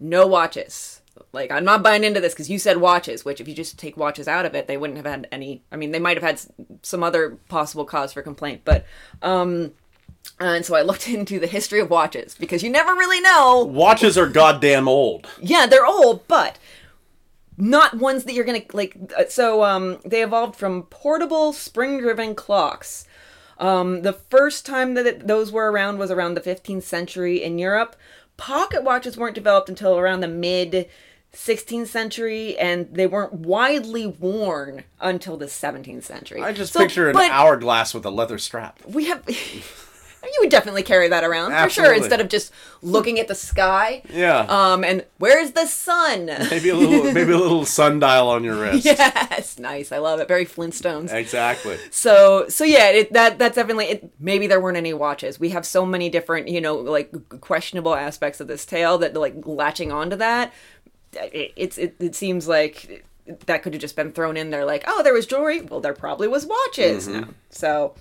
no watches." Like I'm not buying into this because you said watches, which if you just take watches out of it, they wouldn't have had any. I mean, they might have had some other possible cause for complaint, but um, and so I looked *laughs* into the history of watches because you never really know. Watches are goddamn old. Yeah, they're old, but not ones that you're gonna like. uh, So um, they evolved from portable spring-driven clocks. Um, the first time that it, those were around was around the 15th century in Europe. Pocket watches weren't developed until around the mid 16th century, and they weren't widely worn until the 17th century. I just So, picture an hourglass with a leather strap. we have *laughs* you would definitely carry that around for sure instead of just looking at the sky. Yeah. Um, and where's the sun? maybe a little maybe a little sundial on your wrist. yes, nice. I love it. Very Flintstones. Exactly. So so yeah, it, that that's definitely it, maybe there weren't any watches. We have so many different you know like questionable aspects of this tale that like latching onto that. It, it's it, it seems like that could have just been thrown in there like oh there was jewelry well there probably was watches no. so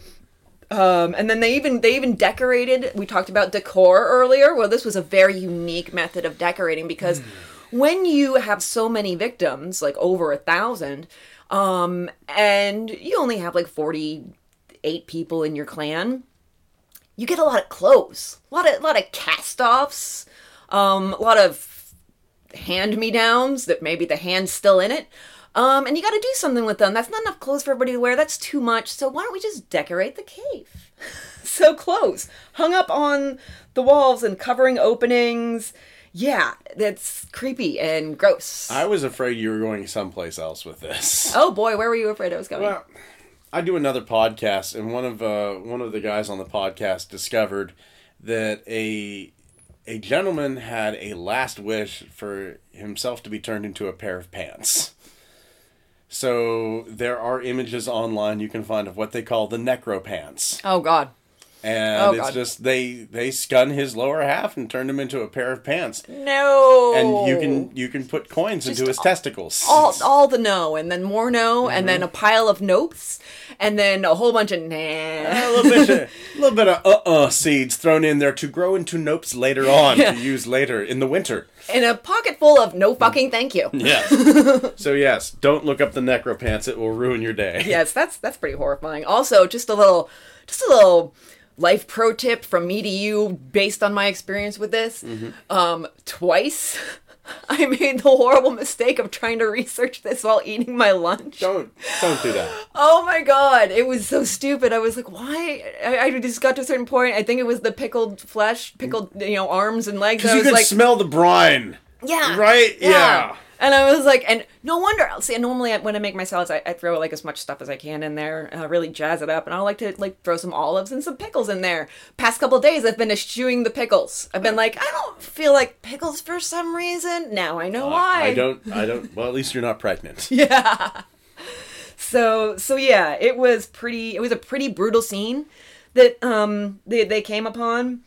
um, and then they even they even decorated. We talked about decor earlier. Well, this was a very unique method of decorating because when you have so many victims, like over a thousand, um, and you only have like forty eight people in your clan, you get a lot of clothes, a lot of a lot of cast offs, um, a lot of hand me downs that maybe the hand's still in it. Um, and you got to do something with them. That's not enough clothes for everybody to wear. That's too much. So why don't we just decorate the cave? *laughs* so clothes hung up on the walls and covering openings. Yeah, that's creepy and gross. I was afraid you were going someplace else with this. *laughs* oh boy, where were you afraid I was going? Well, I do another podcast, and one of uh, one of the guys on the podcast discovered that a a gentleman had a last wish for himself to be turned into a pair of pants. So there are images online you can find of what they call the necro pants, oh god. And Oh, it's God. just they they scun his lower half and turned him into a pair of pants, No. and you can you can put coins into his testicles. all all the no and then more no and Mm-hmm. then a pile of notes and then a whole bunch of nah. a little bit, of, a little bit of uh-uh seeds thrown in there to grow into nopes later *laughs* on to use later in the winter. In a pocket full of no fucking thank you. *laughs* Yes. so yes, don't look up the necropants; it will ruin your day. yes, that's that's pretty horrifying. Also, just a little just a little life pro tip from me to you based on my experience with this. Mm-hmm. Um twice *laughs* I made the horrible mistake of trying to research this while eating my lunch. Don't don't do that. *laughs* Oh my god, it was so stupid. I was like, why? I, I just got to a certain point. I think it was the pickled flesh, pickled, you know, arms and legs. I You can like, smell the brine. yeah, Right? Yeah. And I was like, and no wonder. See, normally I- when I make my salads, I, I throw like as much stuff as I can in there, uh, really jazz it up, and I like to like throw some olives and some pickles in there. Past couple days, I've been eschewing the pickles. I've been like, I don't feel like pickles for some reason. Now I know why. I don't. I don't. Well, at least you're not pregnant. *laughs* Yeah. So so yeah, it was pretty. It was a pretty brutal scene that um they they came upon,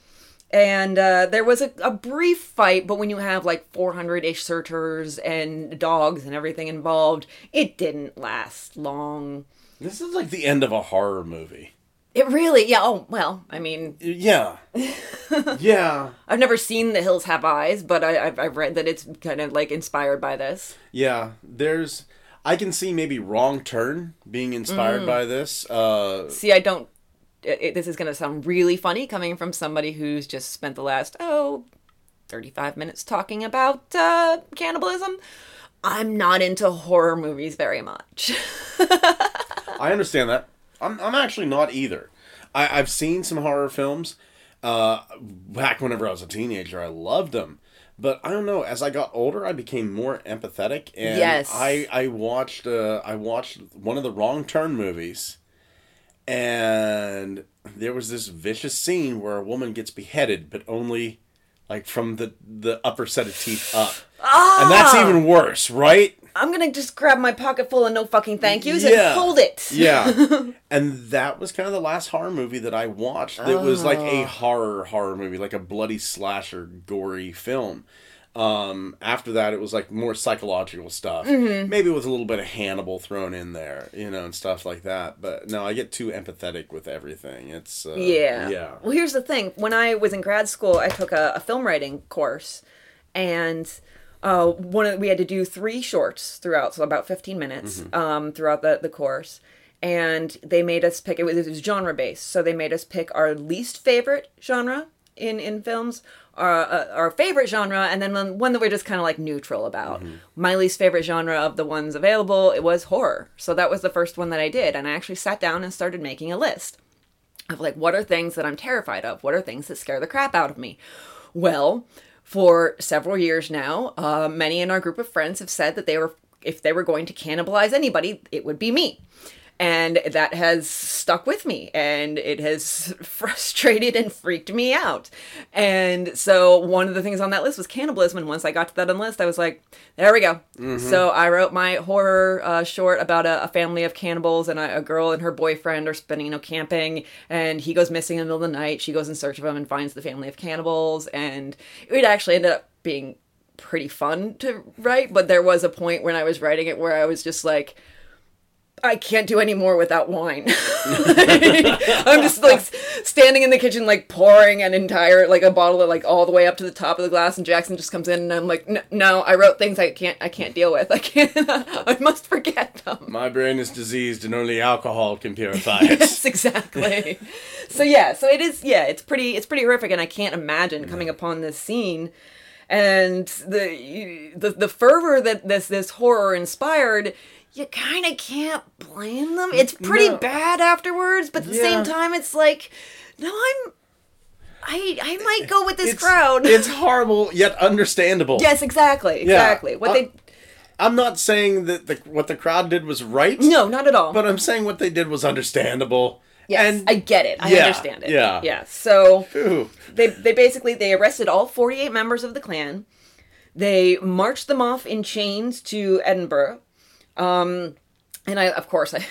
and uh, there was a, a brief fight. But when you have like 400 ish searchers and dogs and everything involved, it didn't last long. This is like the end of a horror movie. It really, yeah. Oh well, I mean, Yeah. *laughs* yeah. I've never seen The Hills Have Eyes, but I, I've I've read that it's kind of like inspired by this. Yeah. There's. I can see maybe Wrong Turn being Mm. inspired by this. Uh, See, I don't. It, this is going to sound really funny coming from somebody who's just spent the last, oh, 35 minutes talking about uh, cannibalism. I'm not into horror movies very much. *laughs* I understand that. I'm, I'm actually not either. I, I've seen some horror films. Uh, back whenever I was a teenager, I loved them. But I don't know. As I got older, I became more empathetic, and Yes. I I watched uh, I watched one of the Wrong Turn movies, and there was this vicious scene where a woman gets beheaded, but only like from the the upper set of teeth up, and that's Ah! even worse, right? I'm going to just grab my pocket full of no fucking thank yous Yeah. and hold it. Yeah. *laughs* and that was kind of the last horror movie that I watched. That was like a horror horror movie, like a bloody slasher, gory film. Um, after that, it was like more psychological stuff, maybe with a little bit of Hannibal thrown in there, you know, and stuff like that. But no, I get too empathetic with everything. It's uh, Yeah. yeah, Well, here's the thing. When I was in grad school, I took a, a film writing course, and uh, one of, we had to do three shorts throughout, so about 15 minutes um, throughout the, the course. And they made us pick. It was, it was genre based, so they made us pick our least favorite genre in in films, our uh, our favorite genre, and then one, that we're just kind of like neutral about. My least favorite genre of the ones available it was horror, so that was the first one that I did, and I actually sat down and started making a list of like what are things that I'm terrified of? What are things that scare the crap out of me? Well, for several years now, uh, many in our group of friends have said that they were if they were going to cannibalize anybody, it would be me. And that has stuck with me and it has *laughs* frustrated and freaked me out. And so one of the things on that list was cannibalism and once i got to that on the list i was like there we go. So i wrote my horror uh, short about a, a family of cannibals and a, a girl and her boyfriend are spending you know camping and he goes missing in the middle of the night. She goes in search of him and finds the family of cannibals and it actually ended up being pretty fun to write but there was a point when i was writing it where i was just like I can't do any more without wine. *laughs* I'm just like standing in the kitchen, like pouring an entire like a bottle of like all the way up to the top of the glass, and Jackson just comes in, and I'm like, "N- no, I wrote things I can't, I can't deal with. I can't, *laughs* I must forget them. My brain is diseased and only alcohol can purify *laughs* it. Yes, exactly. so yeah, so it is. Yeah, it's pretty, it's pretty horrific, and I can't imagine coming upon this scene and the the the fervor that this this horror inspired. You kind of can't blame them. It's pretty No. bad afterwards, but at the same time, it's like, no, I'm. I, I might go with this It's- crowd. It's horrible yet understandable. yes, exactly, exactly. What Uh, they I'm not saying that the what the crowd did was right. no, not at all. But I'm saying what they did was understandable. yes, and I get it. I Yeah, understand it. yeah. yeah. So they they basically they arrested all 48 members of the clan they marched them off in chains to edinburgh um and i of course i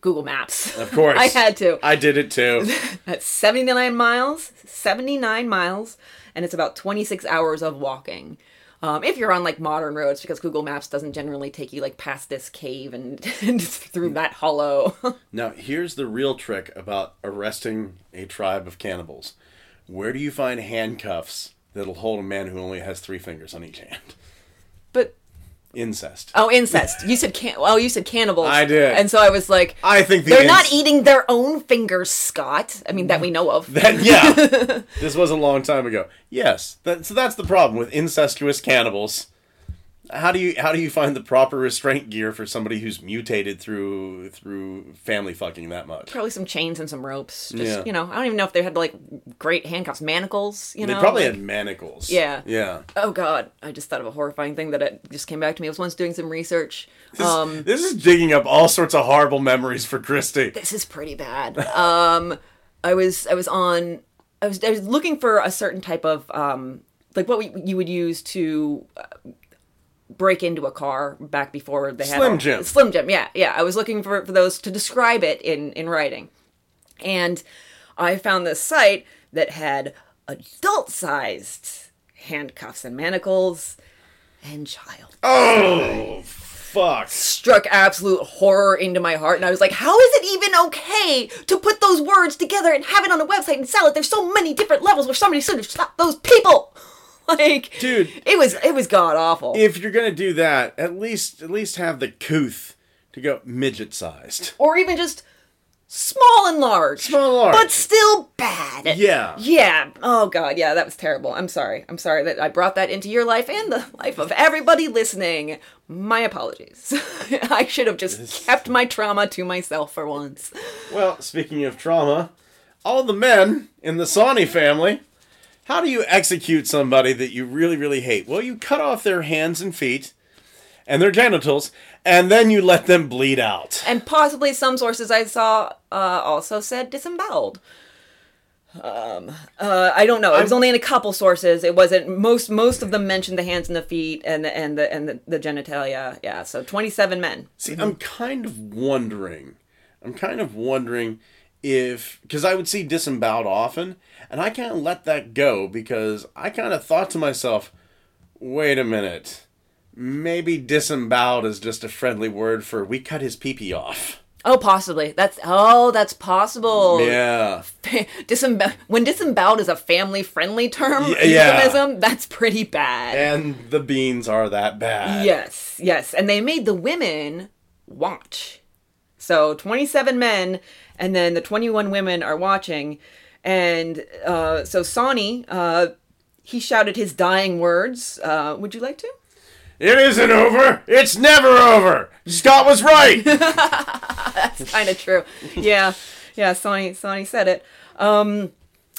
google maps Of course. *laughs* i had to I did it too. *laughs* that's 79 miles 79 miles and it's about 26 hours of walking um, if you're on like modern roads because google maps doesn't generally take you like past this cave and, *laughs* and through that hollow now, here's the real trick about arresting a tribe of cannibals. Where do you find handcuffs that'll hold a man who only has three fingers on each hand? but Incest. Oh, incest. You said can. Oh, you said cannibals. I did. And so I was like, I think the they're not eating their own fingers, Scott. I mean, that we know of. That, yeah, *laughs* this was a long time ago. Yes, that, so that's the problem with incestuous cannibals. How do you how do you find the proper restraint gear for somebody who's mutated through through family fucking that much? Probably some chains and some ropes. Just Yeah. you know, I don't even know if they had like great handcuffs, manacles. You know, They probably like- had manacles. Yeah. yeah. Oh God, I just thought of a horrifying thing that it just came back to me. I was once doing some research. This, Um, this is digging up all sorts of horrible memories for Christy. this is pretty bad. Um, I was I was on I was I was looking for a certain type of um like what we, you would use to uh, break into a car back before they had Slim Jim. Slim Jim, yeah, yeah. I was looking for for those to describe it in in writing, and I found this site that had adult sized handcuffs and manacles and child Oh, fuck. struck absolute horror into my heart and i was like how is it even okay to put those words together and have it on a website and sell it there's so many different levels where somebody should have stopped those people *laughs* like Dude. it was it was god awful. If you're gonna do that, at least at least have the couth to go midget sized. or even just small and large. Small and large. but still bad. Yeah. yeah. Oh god. Yeah that was terrible. I'm sorry. I'm sorry that i brought that into your life and the life of everybody listening. My apologies. *laughs* I should have just kept my trauma to myself for once. Well, speaking of trauma, all the men in the Sawney family, how do you execute somebody that you really, really hate? Well, you cut off their hands and feet and their genitals, and then you let them bleed out. and possibly some sources I saw uh, also said disemboweled. Um, uh, I don't know. It was I'm- only in a couple sources. It wasn't most. Most of them mentioned the hands and the feet and the and the and the, the genitalia. Yeah, so twenty seven men. See, I'm kind of wondering. I'm kind of wondering if because I would see disemboweled often, and I can't let that go because I kind of thought to myself, wait a minute, maybe disemboweled is just a friendly word for we cut his pee off. Oh, possibly. That's oh, that's possible. Yeah. Disembow- when disemboweled is a family friendly term, yeah. euphemism, that's pretty bad. And the beans are that bad. Yes, yes. And they made the women watch. So 27 men, and then the 21 women are watching. And uh, so Sawney, uh, he shouted his dying words. Uh, would you like to? It isn't over. It's never over. Scott was right. *laughs* That's kind of true. Yeah, yeah. Sawney, Sawney said it. Um,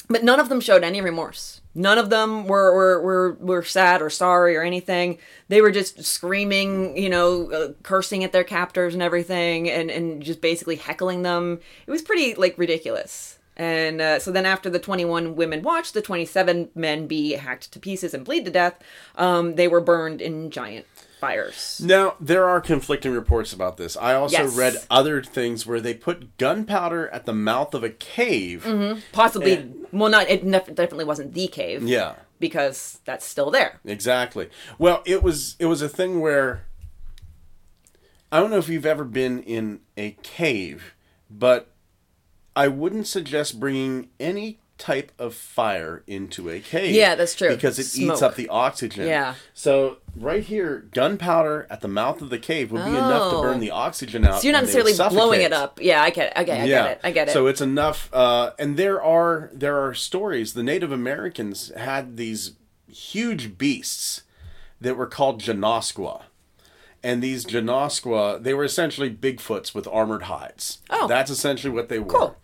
but none of them showed any remorse. None of them were, were, were, were sad or sorry or anything. They were just screaming, you know, uh, cursing at their captors and everything, and, and just basically heckling them. It was pretty, like, ridiculous. And uh, so then, after the 21 women watched the 27 men be hacked to pieces and bleed to death, um, they were burned in giant fires. Now, there are conflicting reports about this. I also Yes. read other things where they put gunpowder at the mouth of a cave. Mm-hmm. Possibly, And- well, not it nef- definitely wasn't the cave. Yeah. because that's still there. Exactly. Well, it was it was a thing where I don't know if you've ever been in a cave, but I wouldn't suggest bringing any type of fire into a cave. Yeah, that's true. Because it eats up the oxygen. Yeah. So right here, gunpowder at the mouth of the cave would be enough to Oh. burn the oxygen out. So you're not and they would necessarily blowing it up. Yeah, I get it. I get, I get it. I get it. So it's enough, uh, and there are there are stories. The Native Americans had these huge beasts that were called Janosqua, and these Janosqua they were essentially Bigfoots with armored hides. Oh. that's essentially what they were. Cool.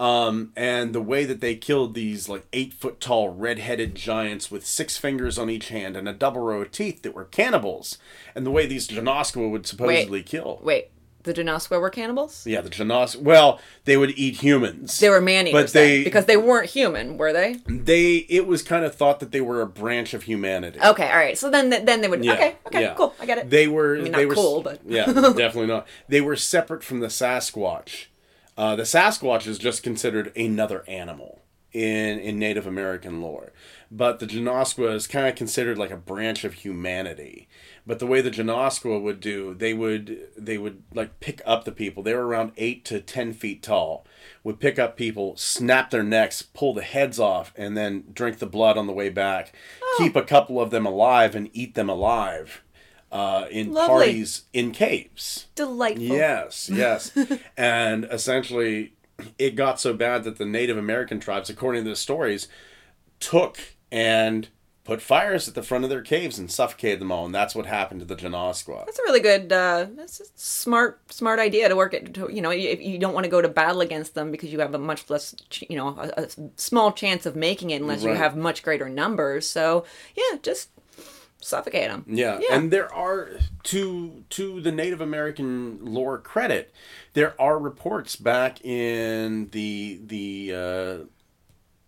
Um, and the way that they killed these like eight foot tall red headed giants with six fingers on each hand and a double row of teeth that were cannibals, and the way these Janosqua would supposedly kill. Wait, the Janosqua were cannibals? Yeah, the Janos. Well, they would eat humans. They were man eaters, but they because they weren't human, were they? they it was kind of thought that they were a branch of humanity. Okay, all right. So then, then they would. Yeah, okay, okay, yeah. cool. I get it. They were mean, they not were cool, but- yeah, *laughs* definitely not. They were separate from the Sasquatch. Uh, the Sasquatch is just considered another animal in in Native American lore, but the Janosqua is kind of considered like a branch of humanity. But the way the Janosqua would do, they would they would like pick up the people. They were around eight to ten feet tall. Would pick up people, snap their necks, pull the heads off, and then drink the blood on the way back. Oh. Keep a couple of them alive and eat them alive uh, in Lovely. parties in caves. Delightful. Yes, *laughs* yes. and essentially, it got so bad that the Native American tribes, according to the stories, took and put fires at the front of their caves and suffocated them all. And that's what happened to the Janosqua. That's a really good, uh, that's a smart, smart idea to work it. To, you know, if you don't want to go to battle against them because you have a much less, you know, a, a small chance of making it unless you have much greater numbers. So yeah, just suffocate them. Yeah. Yeah. and there are to to the Native American lore credit, there are reports back in the the uh,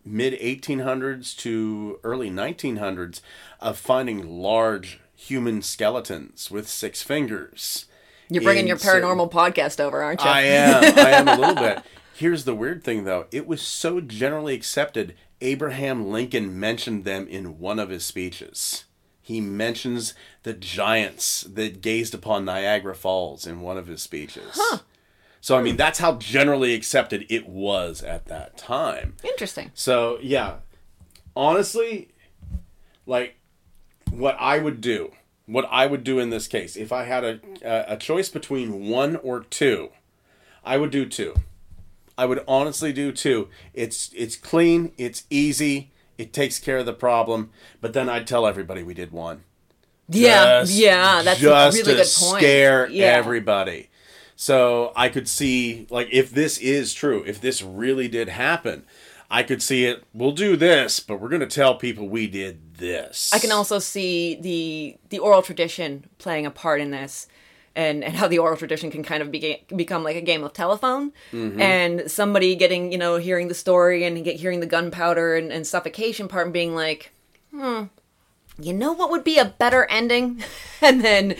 mid 1800s to early 1900s of finding large human skeletons with six fingers. You're bringing in your certain- paranormal podcast over, aren't you? I am. *laughs* I am a little bit. Here's the weird thing, though. It was so generally accepted. Abraham Lincoln mentioned them in one of his speeches. He mentions the giants that gazed upon Niagara Falls in one of his speeches. So, I mean, that's how generally accepted it was at that time. Interesting. So, yeah. Honestly, like, what I would do, what I would do in this case, if I had a, a, a choice between one or two, I would do two. I would honestly do two. It's it's clean, it's easy, it takes care of the problem, but then I'd tell everybody we did one. Yeah, Just- yeah, that's just a really to good point. scare yeah. everybody. So I could see, like, if this is true, if this really did happen, I could see it. We'll do this, but we're going to tell people we did this. I can also see the the oral tradition playing a part in this, and and how the oral tradition can kind of be, become like a game of telephone, Mm-hmm. and somebody getting you know hearing the story and get hearing the gunpowder and, and suffocation part and being like, hmm, you know what would be a better ending, *laughs* and then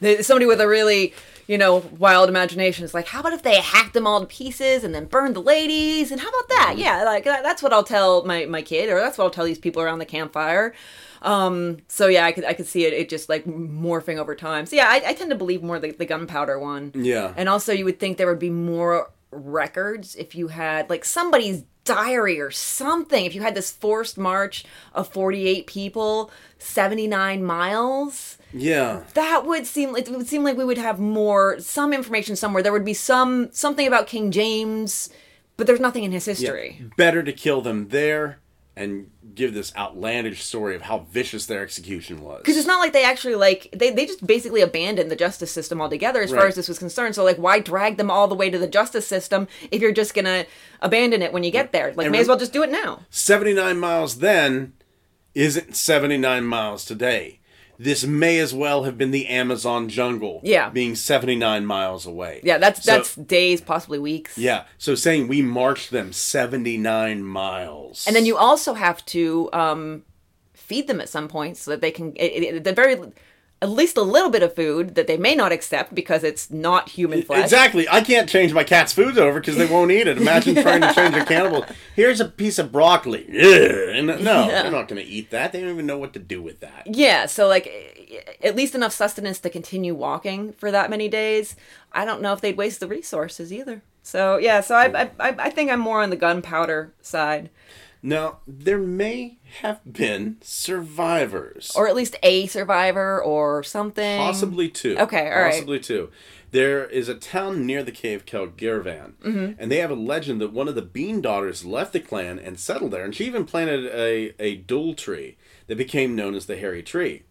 the, somebody with a really you know wild imagination is like, how about if they hacked them all to pieces and then burned the ladies, and how about that? Mm-hmm. Yeah, like that, that's what I'll tell my my kid, or that's what I'll tell these people around the campfire. Um, so yeah, I could I could see it it just like morphing over time. So yeah, I, I tend to believe more the, the gunpowder one. Yeah. And also you would think there would be more records if you had like somebody's diary or something. If you had this forced march of 48 people, 79 miles, Yeah. that would seem like it would seem like we would have more some information somewhere. There would be some something about King James, but there's nothing in his history. Better to kill them there and give this outlandish story of how vicious their execution was. because it's not like they actually like they, they just basically abandoned the justice system altogether as far as this was concerned. So like why drag them all the way to the justice system if you're just gonna abandon it when you get there? Like And may as well just do it now. 79 miles then isn't 79 miles today. This may as well have been the Amazon jungle. Yeah. Being 79 miles away. Yeah, that's So- that's days, possibly weeks. Yeah. So saying we marched them 79 miles. And then you also have to um, feed them at some point so that they can, it, the very, at least a little bit of food that they may not accept because it's not human flesh. Exactly. I can't change my cat's food over because they won't eat it. Imagine *laughs* trying to change a cannibal. Here's a piece of broccoli. Yeah. And no, they're not going to eat that. They don't even know what to do with that. Yeah, so like at least enough sustenance to continue walking for that many days. I don't know if they'd waste the resources either. So yeah, so I, I I think I'm more on the gunpowder side, Now, there may have been survivors. or at least a survivor or something. Possibly two. Okay, all right. Possibly two. There is a town near the cave called Girvan, Mm-hmm. and they have a legend that one of the Bean daughters left the clan and settled there, and she even planted a, a dule tree that became known as the Hairy Tree.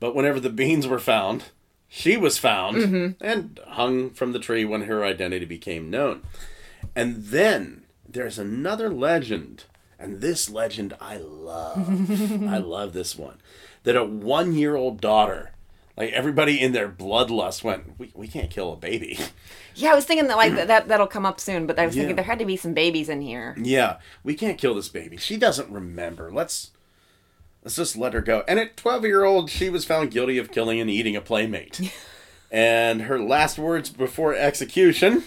But whenever the beans were found, she was found Mm-hmm. and hung from the tree when her identity became known. And then there's another legend, and this legend I love. I *laughs* love this one. That a one year old daughter, like everybody in their bloodlust went, we, we can't kill a baby. Yeah, I was thinking that like that, *clears throat* that that'll come up soon, but I was Yeah. thinking there had to be some babies in here. yeah, we can't kill this baby. She doesn't remember. Let's let's just let her go. And at 12 year old, she was found guilty of killing and eating a playmate. *laughs* and her last words before execution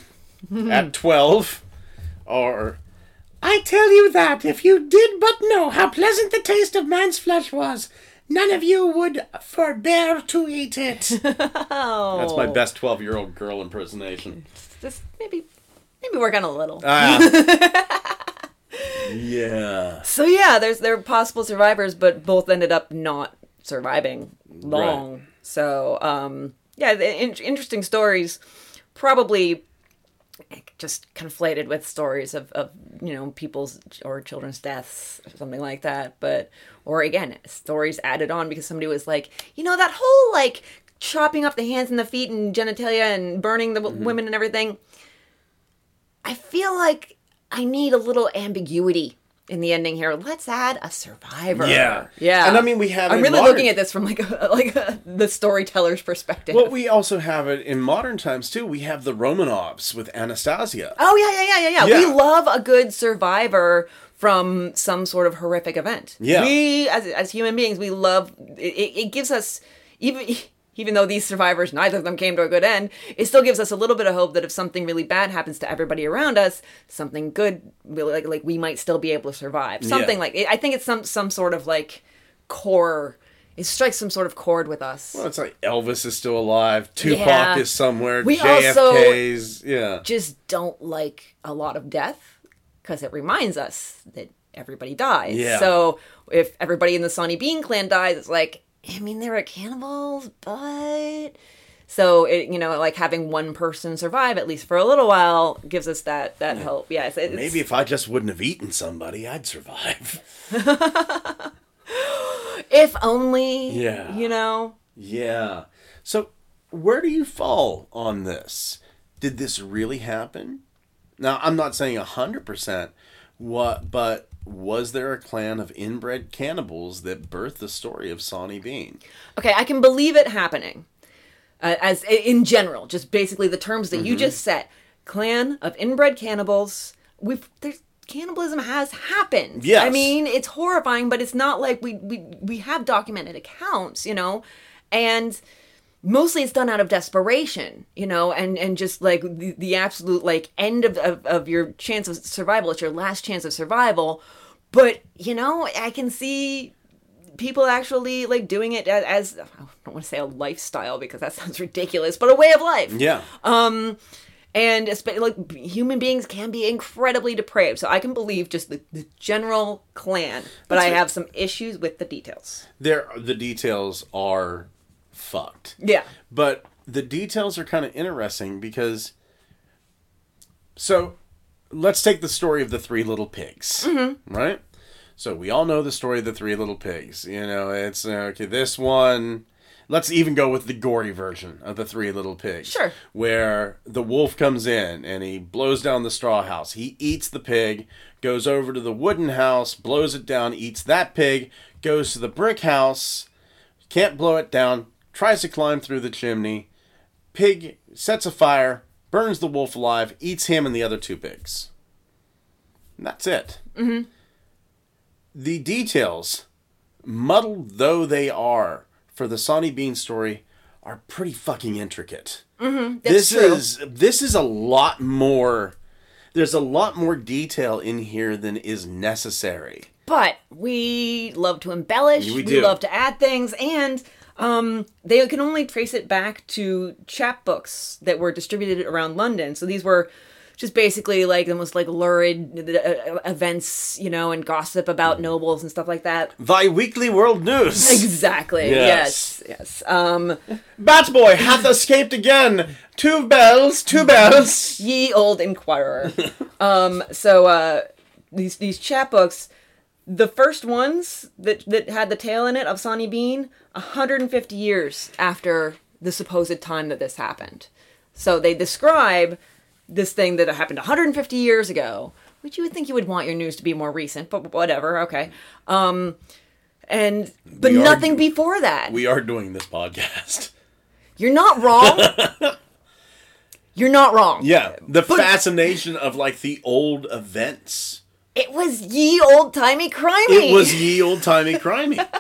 at 12 are I tell you that if you did but know how pleasant the taste of man's flesh was, none of you would forbear to eat it. Oh, *laughs* That's my best 12 year old girl impersonation. Just maybe maybe work on a little. Ah. *laughs* yeah. So yeah, there's there are possible survivors, but both ended up not surviving long. So um, yeah, in- interesting stories. Probably just conflated with stories of, of you know people's or children's deaths or something like that. But or again, stories added on because somebody was like, you know, that whole like chopping off the hands and the feet and genitalia and burning the w mm-hmm. women and everything. I feel like I need a little ambiguity in the ending here. Let's add a survivor. Yeah. yeah. And I mean, we have I'm really modern- looking at this from like a, *laughs* like a, the storyteller's perspective. Well, we also have it in modern times too. We have the Romanovs with Anastasia. oh yeah, yeah, yeah, yeah, yeah. We love a good survivor from some sort of horrific event. Yeah. We as as human beings, we love it. It, it gives us even. Even though these survivors, neither of them came to a good end, it still gives us a little bit of hope that if something really bad happens to everybody around us, something good, will- like like we might still be able to survive. Something Yeah. like I think it's some some sort of like core. It strikes some sort of chord with us. Well, it's like Elvis is still alive. Tupac Yeah. is somewhere. We also- JFK's. yeah. just don't like a lot of death because it reminds us that everybody dies. Yeah. So if everybody in the Sawney Bean clan dies, it's like, I mean, they were cannibals, but. So it, you know, like having one person survive at least for a little while gives us that that hope. Yes, it's, Maybe if I just wouldn't have eaten somebody, I'd survive. *laughs* if only. Yeah. You know. yeah. So, where do you fall on this? Did this really happen? Now, I'm not saying 100% what, but was there a clan of inbred cannibals that birthed the story of Sawney Bean? Okay, I can believe it happening. Uh, as in general, just basically the terms that you Mm-hmm. just set. Clan of inbred cannibals. We've there's cannibalism has happened. Yes. I mean, it's horrifying, but it's not like we we we have documented accounts, you know, and mostly it's done out of desperation, you know, and and just like the, the absolute like end of, of of your chance of survival. It's your last chance of survival. But you know, I can see people actually like doing it as, as I don't want to say a lifestyle because that *laughs* sounds ridiculous, but a way of life. Yeah. Um and like human beings can be incredibly depraved, so I can believe just the, the general clan, but I right. have some issues with the details. there the details are fucked. Yeah. But the details are kind of interesting because so let's take the story of the three little pigs, Mm-hmm. right? So we all know the story of the three little pigs. You know, it's uh, okay. This one, let's even go with the gory version of the three little pigs. Sure. Where the wolf comes in and he blows down the straw house. He eats the pig, goes over to the wooden house, blows it down, eats that pig, goes to the brick house, can't blow it down, tries to climb through the chimney. Pig sets a fire, burns the wolf alive, eats him and the other two pigs. And that's it. Mm-hmm. The details, muddled though they are, for the Sawney Bean story, are pretty fucking intricate. Mm-hmm, this true. is this is a lot more. There's a lot more detail in here than is necessary. But we love to embellish. We We, love to add things, and um, they can only trace it back to chapbooks that were distributed around London. So these were just basically like the most like lurid uh, events, you know, and gossip about nobles and stuff like that. Thy weekly world news. *laughs* Exactly. Yes. Yes. Yes. Um, Bat boy hath escaped again. Two bells, two bells. ye old inquirer. *laughs* um, so uh, these these chapbooks, the first ones that that had the tale in it of Sawney Bean, 150 years after the supposed time that this happened. So they describe this thing that happened 150 years ago, which you would think you would want your news to be more recent, but whatever. Okay. Um, and but We nothing before that. We are doing this podcast. *laughs* You're not wrong. *laughs* You're not wrong. Yeah, the fascination of like the old events. It was ye old timey crimey. It was ye old timey crimey. *laughs*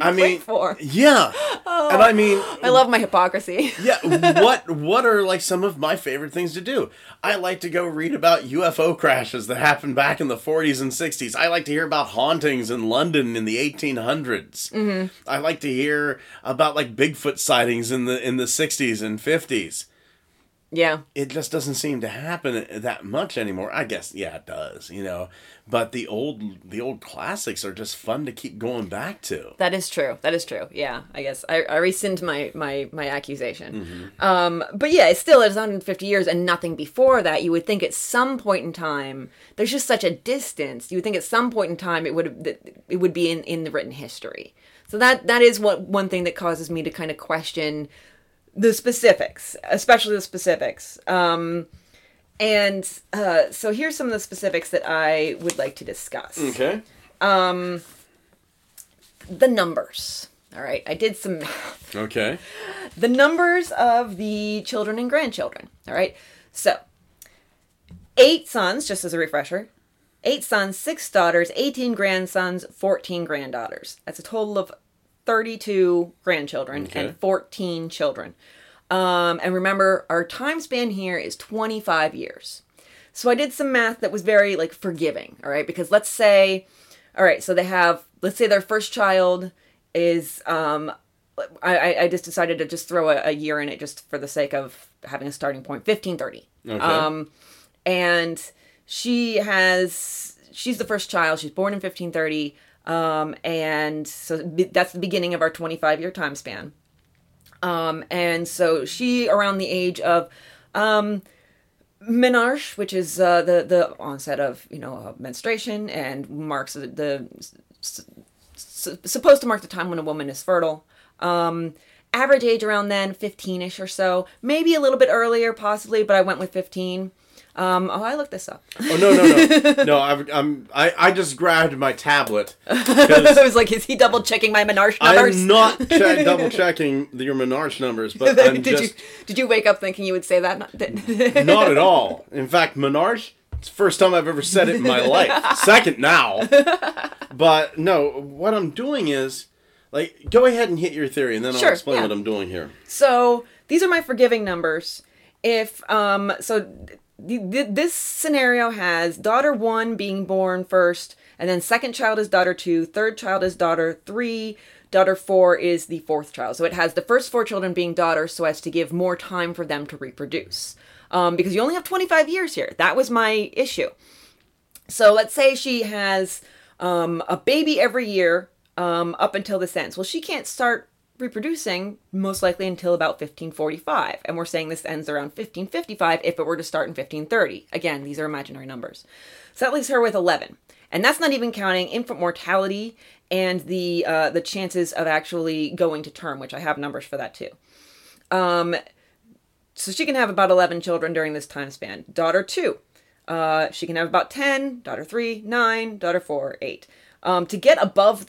I mean, form. yeah, and I mean, I love my hypocrisy. yeah. *laughs* What what are like some of my favorite things to do? I like to go read about UFO crashes that happened back in the 40s and 60s. I like to hear about hauntings in London in the 1800s. Mm-hmm. I like to hear about like Bigfoot sightings in the in the 60s and 50s. Yeah. it just doesn't seem to happen that much anymore. I guess yeah, it does, you know. But the old the old classics are just fun to keep going back to. That is true. That is true. Yeah, I guess I, I rescind my my my accusation. Mm-hmm. Um, but yeah, it's still it's 150 years and nothing before that. You would think at some point in time, there's just such a distance. You would think at some point in time it would it would be in in the written history. So that that is what one thing that causes me to kind of question the specifics, especially the specifics. Um, and uh, so here's some of the specifics that I would like to discuss. Okay. The numbers. All right, I did some math. Okay. The numbers of the children and grandchildren. All right, so eight sons, just as a refresher, eight sons, six daughters, 18 grandsons, 14 granddaughters. That's a total of 32 grandchildren Okay. and 14 children. Um, and remember, our time span here is 25 years. So I did some math that was very like forgiving, all right? Because let's say, all right, so they have, let's say their first child is, um, I, I- just decided to just throw a, a year in it just for the sake of having a starting point, 1530. Okay. Um, and she has, she's the first child. She's born in 1530. Um, and so that's the beginning of our 25 year time span. Um, and so she around the age of, um, menarche, which is uh, the the onset of you know menstruation and marks the, the supposed to mark the time when a woman is fertile. Um, average age around then, fifteen ish or so, maybe a little bit earlier, possibly, but I went with fifteen. Um, oh, I looked this up. Oh no no no no! *laughs* I've, I'm I I just grabbed my tablet. *laughs* I was like, is he double checking my menarche numbers? I'm not che- *laughs* double checking your Menarche numbers, but I'm did just you did you wake up thinking you would say that? Not- not at all. In fact, Menarche. It's the first time I've ever said it in my life. Second now. But no, what I'm doing is like go ahead and hit your theory, and then Sure, I'll explain yeah. what I'm doing here. So these are my forgiving numbers. If um, so, this scenario has daughter one being born first, and then second child is daughter two, third child is daughter three, daughter four is the fourth child. So it has the first four children being daughters, so as to give more time for them to reproduce. Um, because you only have 25 years here. That was my issue. So let's say she has um, a baby every year um, up until this ends. Well, she can't start reproducing most likely until about 1545. And we're saying this ends around 1555 if it were to start in 1530. Again, these are imaginary numbers. So that leaves her with 11. And that's not even counting infant mortality and the uh, the chances of actually going to term, which I have numbers for that too. Um, so she can have about 11 children during this time span. Daughter two, Uh, she can have about 10, daughter 3, 9, daughter 4, 8. Um, to get above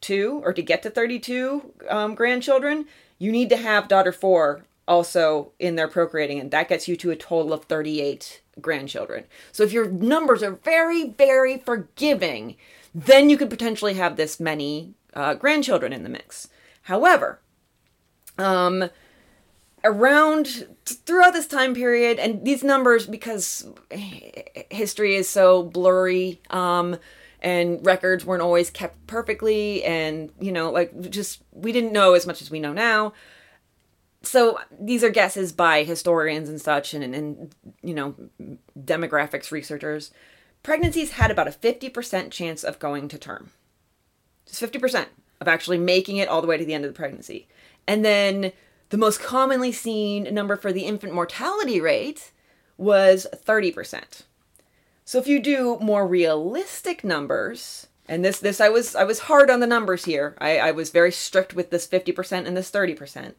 32, or to get to 32 um, grandchildren, you need to have daughter 4 also in their procreating, and that gets you to a total of 38 grandchildren. So if your numbers are very, very forgiving, then you could potentially have this many uh, grandchildren in the mix. However, um, around throughout this time period, and these numbers, because history is so blurry, um, and records weren't always kept perfectly, and you know, like just we didn't know as much as we know now. So these are guesses by historians and such, and, and you know, demographics researchers. Pregnancies had about a 50% chance of going to term. Just 50% of actually making it all the way to the end of the pregnancy. And then the most commonly seen number for the infant mortality rate was 30%. So if you do more realistic numbers, and this this I was I was hard on the numbers here. I, I was very strict with this 50% and this 30%.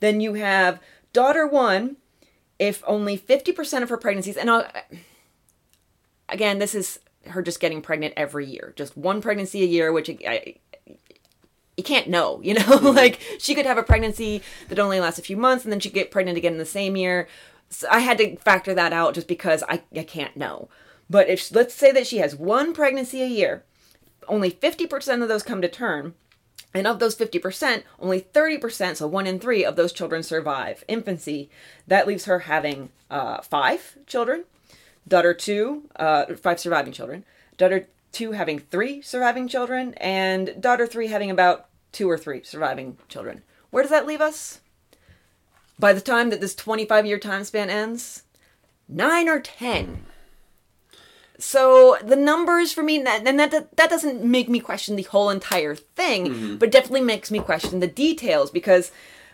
Then you have daughter one, if only 50% of her pregnancies, and I'll, again, this is her just getting pregnant every year, just one pregnancy a year, which I, you can't know, *laughs* you know, mm-hmm. like she could have a pregnancy that only lasts a few months and then she get pregnant again in the same year. So I had to factor that out just because I, I can't know. But if let's say that she has one pregnancy a year, only 50% of those come to term. And of those 50%, only 30%, so one in three of those children survive infancy. That leaves her having uh, five children. Daughter two, uh, five surviving children. Daughter two having three surviving children, and daughter three having about two or three surviving children. Where does that leave us? By the time that this 25 year time span ends, nine or 10. So the numbers for me, and that, that, that doesn't make me question the whole entire thing, mm-hmm. but definitely makes me question the details because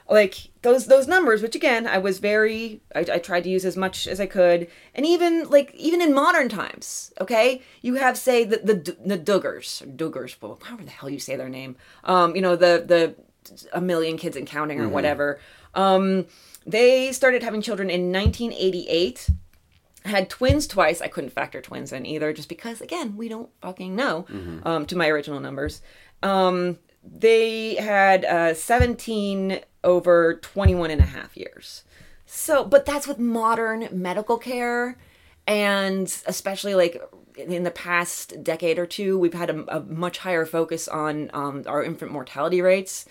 like those those numbers which again i was very I, I, tried to use as much as i could and even like even in modern times okay you have say the the, the duggars duggars however the hell you say their name um you know the the a million kids and counting or mm-hmm. whatever um they started having children in 1988 had twins twice i couldn't factor twins in either just because again we don't fucking know mm-hmm. um to my original numbers um they had uh, 17 over 21 and a half years. So, but that's with modern medical care. And especially like in the past decade or two, we've had a, a much higher focus on um, our infant mortality rates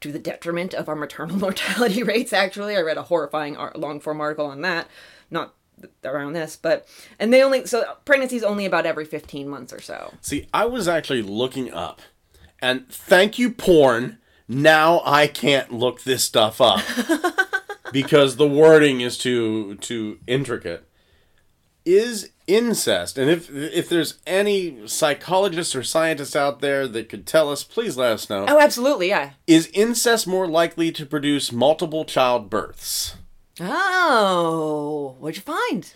to the detriment of our maternal *laughs* mortality rates, actually. I read a horrifying long form article on that. Not around this but and they only so pregnancy is only about every 15 months or so see i was actually looking up and thank you porn now I can't look this stuff up *laughs* because the wording is too too intricate. Is incest, and if if there's any psychologists or scientists out there that could tell us, please let us know. Oh, absolutely, yeah. Is incest more likely to produce multiple child births? Oh, what'd you find?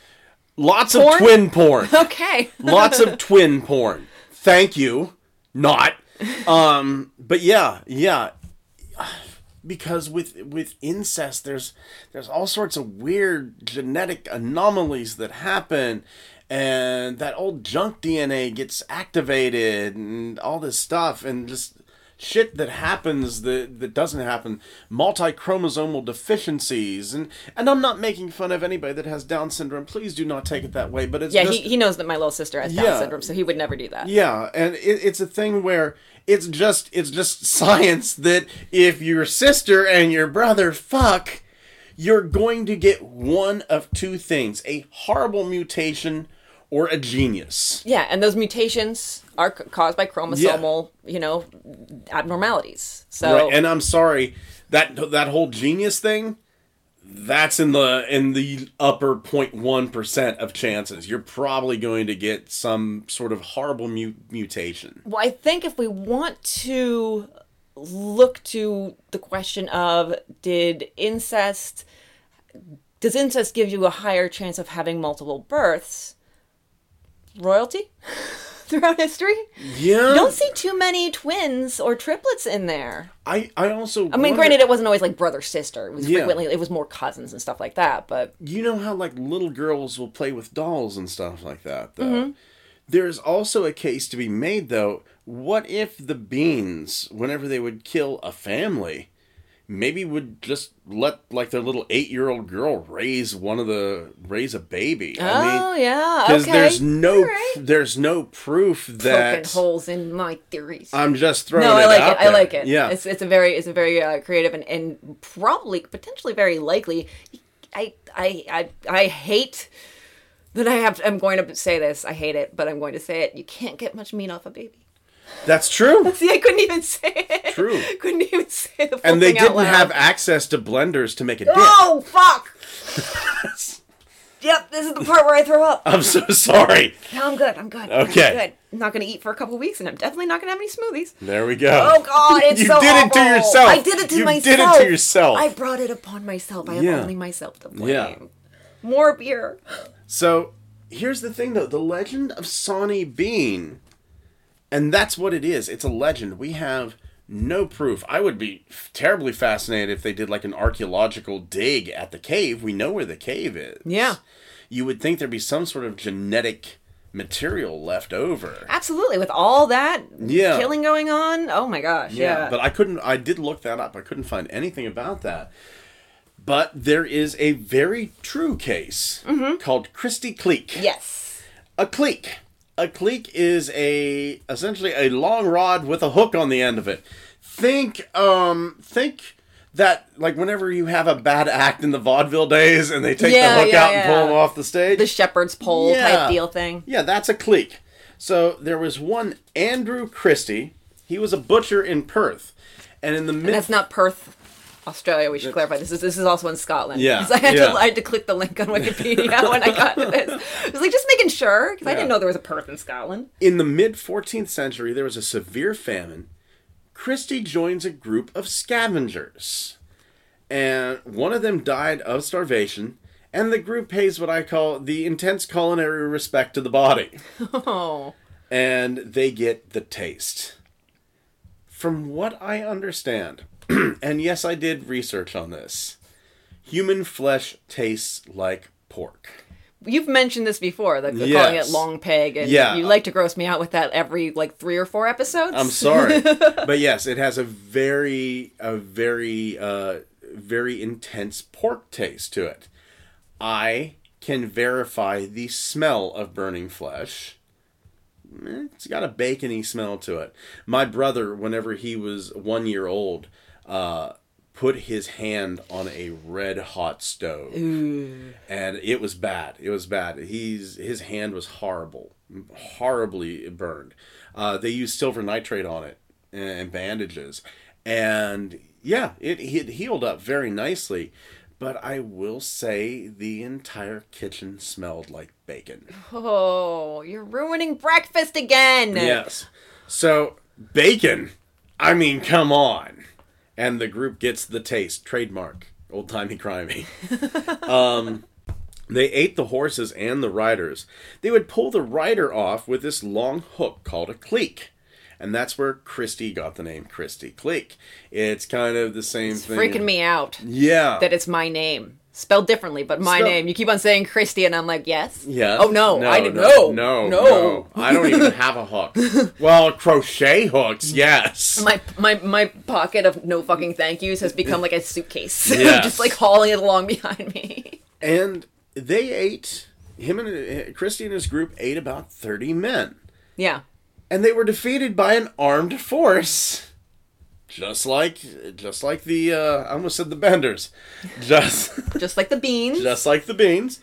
Lots porn? of twin porn. *laughs* Okay. Lots of twin porn. Thank you. Not. *laughs* Um, but yeah, yeah because with with incest there's there's all sorts of weird genetic anomalies that happen and that old junk DNA gets activated and all this stuff and just shit that happens that that doesn't happen. Multi-chromosomal deficiencies. And and I'm not making fun of anybody that has down syndrome. Please do not take it that way but it's yeah just, he, he knows that my little sister has down yeah, syndrome so he would never do that. Yeah and it, it's a thing where it's just it's just science that if your sister and your brother fuck, you're going to get one of two things: a horrible mutation or a genius. Yeah, and those mutations are caused by chromosomal, yeah. you know, abnormalities. So right. and I'm sorry that that whole genius thing that's in the in the upper 0.1% of chances you're probably going to get some sort of horrible mu- mutation well i think if we want to look to the question of did incest does incest give you a higher chance of having multiple births royalty *laughs* throughout history. Yeah. You don't see too many twins or triplets in there. I I also. I mean, granted, it wasn't always like brother sister. It was Yeah. frequently it was more cousins and stuff like that. But you know how like little girls will play with dolls and stuff like that though Mm-hmm. there's also a case to be made though what if the beans whenever they would kill a family maybe would just let like their little eight-year-old girl raise one of the raise a baby i oh mean yeah, because okay. there's no right. there's no proof poking that holes in my theories. i'm just throwing it. no, I like out it. I like it. yeah it's it's a very it's a very uh, creative and, and probably potentially very likely. I I I I hate that I have. I'm going to say this. I hate it, but I'm going to say it. You can't get much meat off a baby. That's true *laughs* See, I couldn't even say it. True. *laughs* couldn't even say the. Full and they didn't have access to blenders to make a dip Oh fuck! *laughs* yep, this is the part where I throw up. i'm so sorry No, I'm good. I'm good. I'm Okay. good. I'm not going to eat for a couple weeks, and I'm definitely not going to have any smoothies. there we go Oh God, it's you so did it to yourself. I did it to you myself. You did it to yourself. I brought it upon myself. I have Yeah. only myself to blame. Yeah. More beer. So here's the thing, though: the legend of Sawney Bean, and that's what it is. It's a legend. We have no proof. I would be terribly fascinated if they did like an archaeological dig at the cave. We know where the cave is. Yeah. You would think there'd be some sort of genetic material left over. Absolutely. With all that Yeah. killing going on. Oh my gosh. Yeah. But I couldn't. I did look that up. I couldn't find anything about that. But there is a very true case mm-hmm. called Christie Cleek. yes. A cleek. A cleek is a essentially a long rod with a hook on the end of it. Think um think that like whenever you have a bad act in the vaudeville days and they take Yeah, the hook yeah, out and pull yeah. them off the stage. The shepherd's pole Yeah. type deal thing. Yeah, that's a cleek. So there was one Andrew Christie. He was a butcher in Perth. And in the mid And that's not Perth, Australia. We should clarify. This is this is also in Scotland. Yeah, *laughs* I had yeah. to I had to click the link on Wikipedia *laughs* when I got to *laughs* this. I was like just making sure because I didn't know there was a Perth in Scotland. in the mid 14th century, there was a severe famine. Christie joins a group of scavengers. And one of them died of starvation. And the group pays what I call the intense culinary respect to the body. Oh. And they get the taste. From what I understand, *clears throat* and yes, I did research on this, human flesh tastes like pork. You've mentioned this before, like calling it long pig, and Yeah. you like to gross me out with that every like three or four episodes. I'm sorry, *laughs* but yes, it has a very, a very, uh, very intense pork taste to it. I can verify the smell of burning flesh. Eh, It's got a bacony smell to it. My brother, whenever he was one year old, uh, put his hand on a red hot stove, and it was bad. It was bad. He's his hand was horrible, horribly burned. Uh, they used silver nitrate on it and bandages, and yeah, it, it healed up very nicely. But I will say the entire kitchen smelled like bacon. Oh, you're ruining breakfast again. Yes. So, bacon. I mean, come on. And the group gets the taste. Trademark. Old timey crimey. *laughs* um, they ate the horses and the riders. They would pull the rider off with this long hook called a cleek. And that's where Christie got the name Christie Cleek. It's kind of the same It's thing. freaking me out Yeah. that it's my name. Spelled differently, but my Spelled- name. You keep on saying Christy, and I'm like, yes. Yeah. Oh no, I didn't no, know. No, no. no. I don't even *laughs* have a hook. Well, crochet hooks, yes. My my my pocket of no fucking thank yous has become like a suitcase, *laughs* Yes. just like hauling it along behind me. And they ate him and uh, Christie and his group ate about thirty men, Yeah. and they were defeated by an armed force, just like just like the uh, I almost said the Benders, just *laughs* Just like the beans. just like the Beans.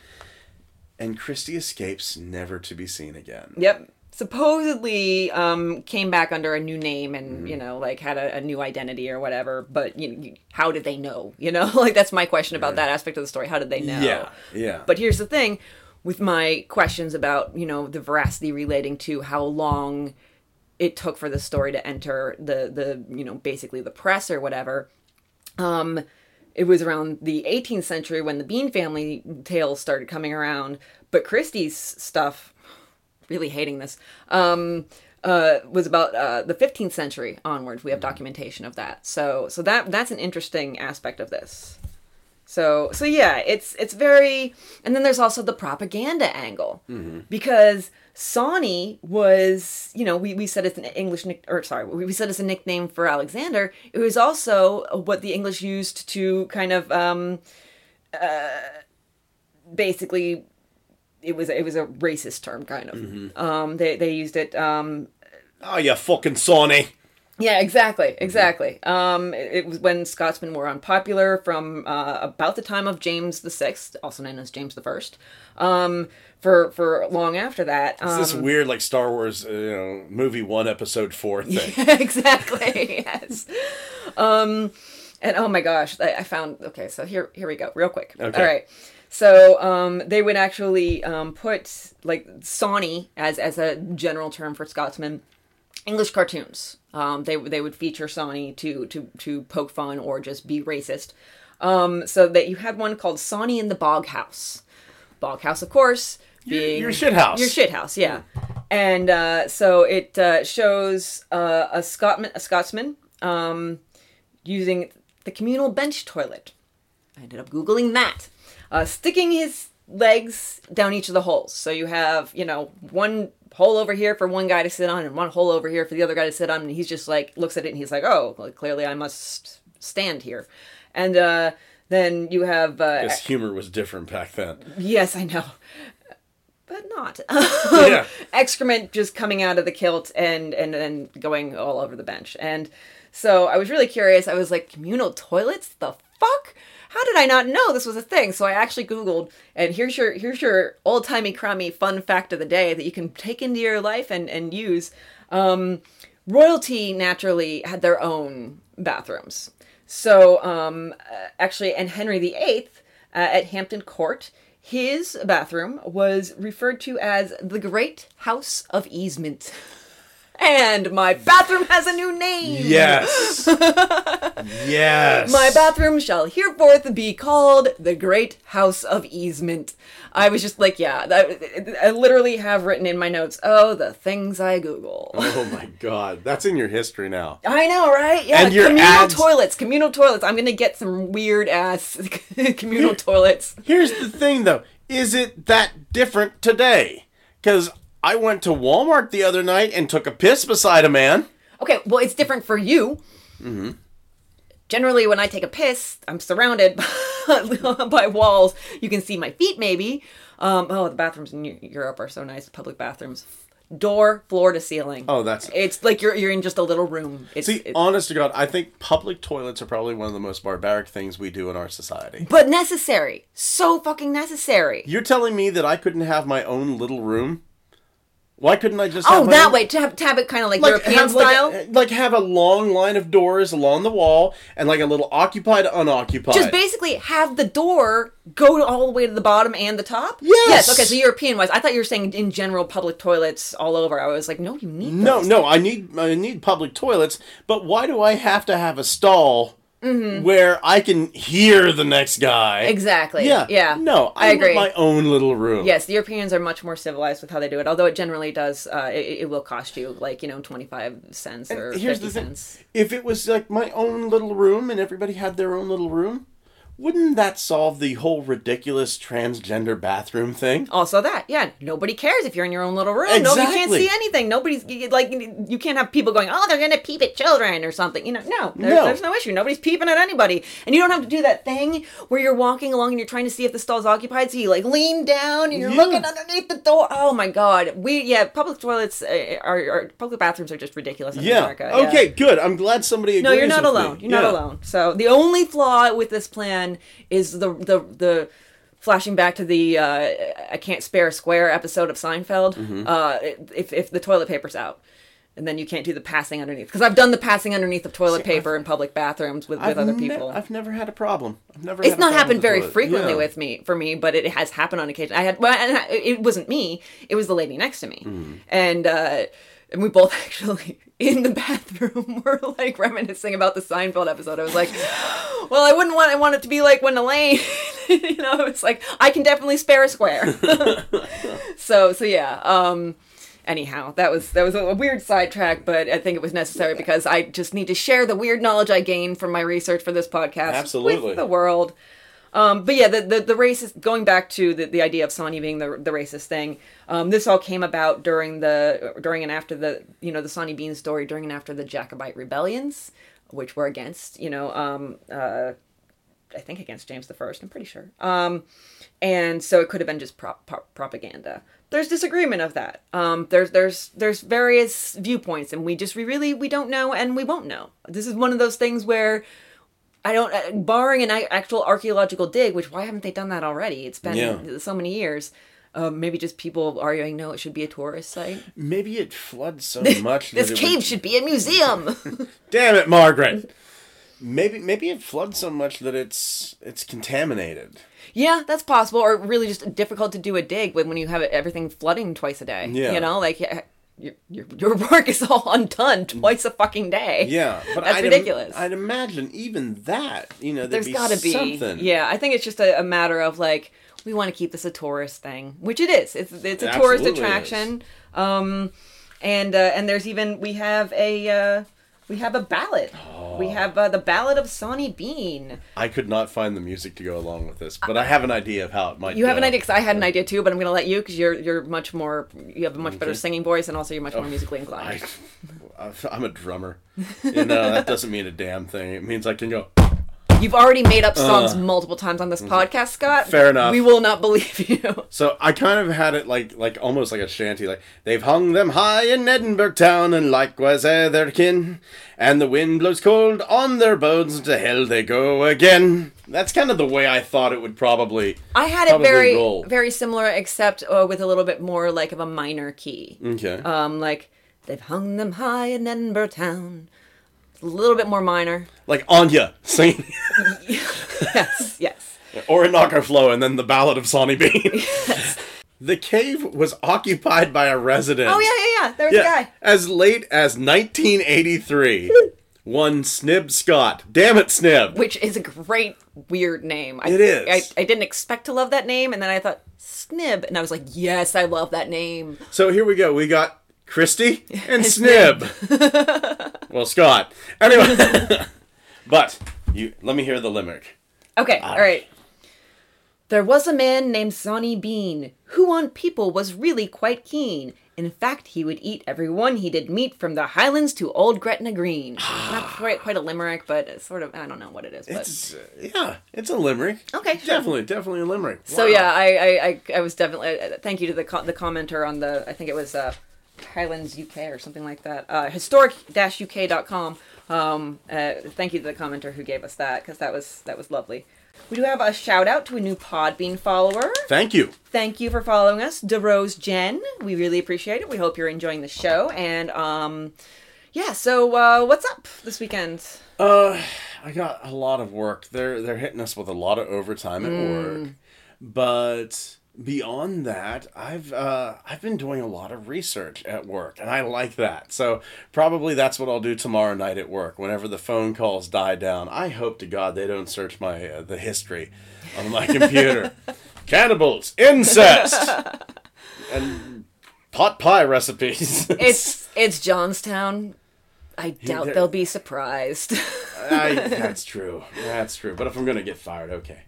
And Christy escapes, never to be seen again. Yep. Supposedly um, came back under a new name and Mm-hmm. you know like had a, a new identity or whatever. But you know, how did they know? *laughs* You know, like that's my question about that aspect of the story. How did they know? Yeah, yeah. But here's the thing with my questions about, you know, the veracity relating to how long it took for the story to enter the the, you know, basically the press or whatever. Um it was around the 18th century when the Bean family tales started coming around, but Christie's stuff really hating this. Um, uh, was about uh, the 15th century onwards. We have documentation of that. So so that that's an interesting aspect of this. So so yeah, it's it's very and then there's also the propaganda angle because Sawney was you know we, we said it's an English nick or sorry we we said it's a nickname for Alexander. It was also what the English used to kind of um, uh, basically it was it was a racist term kind of. Um, they they used it um, Oh, you fucking Sawney. Yeah, exactly, exactly. Um, it, it was when Scotsmen were unpopular from uh, about the time of James the Sixth, also known as James the First. Um, for for long after that. Um, It's this weird, like Star Wars, uh, you know, movie one, episode four *laughs* thing. Yeah, exactly. *laughs* Yes. Um, and oh my gosh, I, I found. Okay, so here here we go, real quick. Okay. All right. So um, they would actually um, put like Sawney as as a general term for Scotsmen. English cartoons. Um, they they would feature Sawney to to to poke fun or just be racist. Um, so that you had one called Sawney in the Bog House. Bog House, of course, being your shit house. Your shit house, yeah. And uh, so it uh, shows uh, a Scotman, a Scotsman, um, using the communal bench toilet. I ended up googling that, uh, sticking his legs down each of the holes. So you have, you know, one hole over here for one guy to sit on, and one hole over here for the other guy to sit on. And he's just like looks at it and he's like, "Oh, well, clearly I must stand here." And uh, then you have uh, His humor was different back then. Yes, I know. But not. Yeah. *laughs* Excrement just coming out of the kilt and and then going all over the bench. And so I was really curious. I was like, communal toilets? The fuck? How did I not know this was a thing? So I actually Googled and here's your here's your old timey crimey fun fact of the day that you can take into your life and, and use. Um, royalty naturally had their own bathrooms. So um, uh, actually, and Henry VIII uh, at Hampton Court, his bathroom was referred to as the Great House of Easement. *laughs* And my bathroom has a new name. Yes. *laughs* yes. My bathroom shall hereforth be called the Great House of Easement. I was just like, yeah, that, I literally have written in my notes, oh, the things I Google. Oh my god, that's in your history now. I know, right? Yeah, And your communal ads- toilets, communal toilets. I'm gonna get some weird ass *laughs* communal toilets. Here's the thing though, is it that different today? Cuz I went to Walmart the other night and took a piss beside a man. Okay, well, it's different for you. Mm-hmm. Generally, when I take a piss, I'm surrounded *laughs* by walls. You can see my feet, maybe. Um, oh, the bathrooms in Europe are so nice. Public bathrooms, door, floor to ceiling. Oh, that's It's like you're you're in just a little room. It's, See, it- honest to God, I think public toilets are probably one of the most barbaric things we do in our society. but necessary. So fucking necessary. You're telling me that I couldn't have my own little room? Why couldn't I just Oh, that own- way to have to have it kind of like, European have style. Like, like have a long line of doors along the wall and like a little occupied, unoccupied. just basically have the door go all the way to the bottom and the top. Yes! Okay, so European wise, I thought you were saying in general public toilets all over. I was like, no, you need No, those. no, I need I need public toilets, but why do I have to have a stall where I can hear the next guy? Mm-hmm. Exactly. Yeah, Yeah. No, I I, agree. my own little room. Yes, the Europeans are much more civilized with how they do it. Although it generally does, uh, it, it will cost you like you know twenty five cents or Here's fifty the thing: cents. if it was like my own little room and everybody had their own little room, wouldn't that solve the whole ridiculous transgender bathroom thing? Also, that yeah, nobody cares if you're in your own little room. Exactly. Nobody can't see anything. Nobody's like you can't have people going, oh, they're gonna peep at children or something. You know, no, there, No. there's no issue. Nobody's peeping at anybody, and you don't have to do that thing where you're walking along and you're trying to see if the stall's occupied. So you like lean down and you're Yeah. looking underneath the door. Oh my god, we yeah, public toilets uh, are, are public bathrooms are just ridiculous in Yeah. America. yeah. Okay, good. I'm glad somebody agrees No, you're not alone. me. You're not alone. So the only flaw with this plan is the the the flashing back to the uh, I can't spare a square episode of Seinfeld. Mm-hmm. Uh, if if the toilet paper's out. And then you can't do the passing underneath because I've done the passing underneath of toilet paper in public bathrooms with, with I've other ne- people. I've never had a problem. I've never. it's not happened very frequently Yeah. with me for me, but it has happened on occasion. I had well, and it wasn't me; it was the lady next to me, Mm. and uh, and we both *laughs* actually in the *laughs* bathroom *laughs* were like reminiscing about the Seinfeld episode. I was like, well, I wouldn't want I want it to be like when Elaine, *laughs* you know, it's like I can definitely spare a square. so so yeah, um, anyhow, that was that was a weird sidetrack, but I think it was necessary because I just need to share the weird knowledge I gained from my research for this podcast Absolutely. with the world. Um, but yeah, the, the the racist going back to the, the idea of Sawney being the the racist thing. Um, this all came about during the during and after the you know the Sawney Bean story during and after the Jacobite rebellions, which were against you know um, uh, I think against James the First. I'm pretty sure. Um, and so it could have been just prop, prop, propaganda. There's disagreement of that. Um, there's there's there's various viewpoints, and we just we really we don't know, and we won't know. This is one of those things where I don't, uh, barring an actual archaeological dig, which why haven't they done that already? It's been Yeah. so many years. Uh, maybe just people arguing, no, it should be a tourist site. Maybe it floods so *laughs* much This cave would- should be a museum. *laughs* Damn it, Margaret. *laughs* Maybe maybe it floods so much that it's it's contaminated. yeah, that's possible, or really just difficult to do a dig when when you have everything flooding twice a day. Yeah. you know, like your your, your work is all undone twice a fucking day. Yeah, but *laughs* That's I'd ridiculous. I'd imagine even that, you know, There's got to be. something. Yeah, I think it's just a, a matter of like we want to keep this a tourist thing, which it is. It's it's a tourist attraction. Um, and uh, and there's even we have a uh, we have a ballad. We have uh, the ballad of Sawney Bean. I could not find the music to go along with this, but I have an idea of how it might. You have an idea because I had an idea too, but I'm going to let you because you're you're much more you have a much better singing voice and also you're much more musically inclined. I, *laughs* I'm a drummer. You know, that doesn't mean a damn thing. It means I can go. You've already made up songs multiple times on this podcast, Scott. Uh. Fair enough. We will not believe *laughs* you. So I kind of had it like like almost like a shanty. Like they've hung them high in Edinburgh town, and likewise eh, their kin. And the wind blows cold on their bones, to hell they go again. That's kind of the way I thought it would probably. I had it very roll. very similar, except uh, with a little bit more like of a minor key. Okay. Um, like they've hung them high in Edinburgh town. A little bit more minor. like Enya singing *laughs* Yes, yes. Or a Orinoco Flow, and then the Ballad of Sawney Bean. *laughs* yes. the cave was occupied by a resident. Oh yeah, yeah, yeah. There's Yeah, a guy. as late as 1983. One Snib Scott. Damn it, Snib. Which is a great weird name. I, It is. I, I didn't expect to love that name, and then I thought Snib, and I was like, yes, I love that name. So here we go. We got Christy *laughs* and Snib. *laughs* well, Scott. Anyway, *laughs* but you let me hear the limerick. Okay, all right. There was a man named Sawney Bean, who on people was really quite keen. In fact, he would eat every one he did meet from the Highlands to old Gretna Green. *sighs* Not quite, quite a limerick, but it's sort of, I don't know what it is. But. It's uh, yeah, it's a limerick. Okay, sure. definitely, definitely a limerick. So Wow. yeah, I, I, I, I was definitely, uh, thank you to the, co- the commenter on the, I think it was uh, Highlands UK or something like that. Uh, historic-uk.com. Um, uh, thank you to the commenter who gave us that, because that was, that was lovely. We do have a shout out to a new Podbean follower. Thank you. Thank you for following us, DeRose Jen. We really appreciate it. We hope you're enjoying the show. And um, yeah, so uh, what's up this weekend? Uh, I got a lot of work. They're they're hitting us with a lot of overtime at Mm. work, but beyond that, I've uh I've been doing a lot of research at work, and I like that. So probably that's what I'll do tomorrow night at work. Whenever the phone calls die down, I hope to God they don't search my uh, the history on my computer. *laughs* Cannibals, incest, and pot pie recipes. It's *laughs* it's Johnstown. I doubt there- they'll be surprised. I, *laughs* that's true. That's true. But if I'm gonna get fired, okay.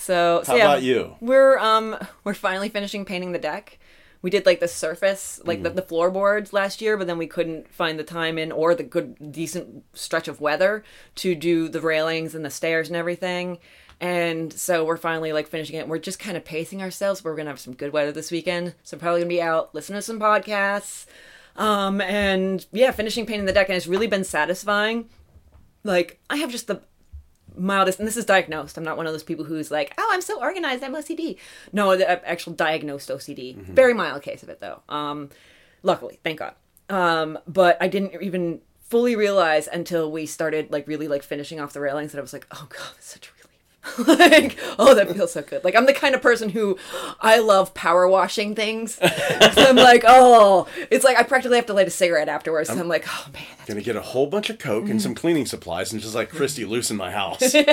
So, so How yeah, about you? We're um we're finally finishing painting the deck. We did like the surface, like Mm. the, the floorboards last year, but then we couldn't find the time in or the good decent stretch of weather to do the railings and the stairs and everything. And so we're finally like finishing it. We're just kind of pacing ourselves. We're gonna have some good weather this weekend, so probably gonna be out listening to some podcasts. Um and yeah, finishing painting the deck, and it's really been satisfying. Like I have just the mildest, and this is diagnosed. I'm not one of those people who's like, oh, I'm so organized, I'm OCD. No, the uh, actual diagnosed OCD. Very mild case of it though. Um, luckily, thank God. Um, but I didn't even fully realize until we started like really like finishing off the railings that I was like, oh God, it's such a. *laughs* like, oh, that feels so good. Like I'm the kind of person who I love power washing things. *laughs* so I'm like, oh, it's like I practically have to light a cigarette afterwards. So I'm like, oh man, Gonna get a whole bunch of coke and Mm-hmm. some cleaning supplies and just like Christy loosen my house. *laughs*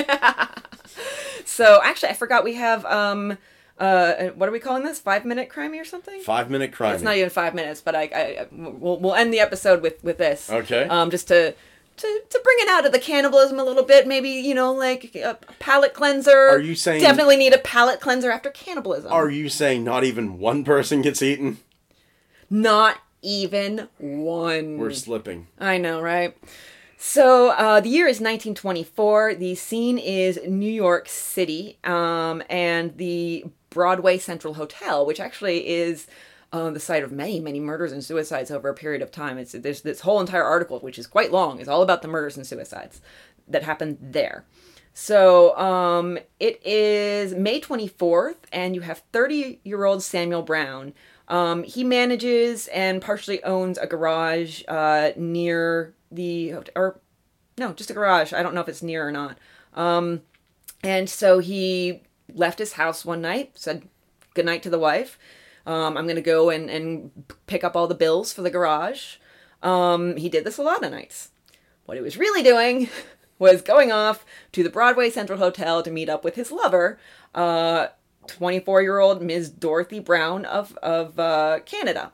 So actually, I forgot we have um Uh, what are we calling this? Five minute crimey or something? Five minute crime. It's not even five minutes, but I, I, I we'll, we'll end the episode with with this. Okay. Um, just to to to bring it out of the cannibalism a little bit. Maybe you know, like a palate cleanser. Are you saying- definitely need a palate cleanser after cannibalism? Are you saying not even one person gets eaten? Not even one. We're slipping. I know, right? So uh, the year is 1924. The scene is New York City, um, and the Broadway Central Hotel, which actually is the site of many, many murders and suicides over a period of time. It's there's this whole entire article, which is quite long, is all about the murders and suicides that happened there. So um, it is May 24th, and you have 30 year old Samuel Brown. Um, he manages and partially owns a garage uh, near the, or no, just a garage. I don't know if it's near or not. Um, and so he left his house one night, said goodnight to the wife. Um, I'm going to go and, and pick up all the bills for the garage. Um, he did this a lot of nights. What he was really doing *laughs* was going off to the Broadway Central Hotel to meet up with his lover, uh, 24 year old Ms. Dorothy Brown of, of uh, Canada.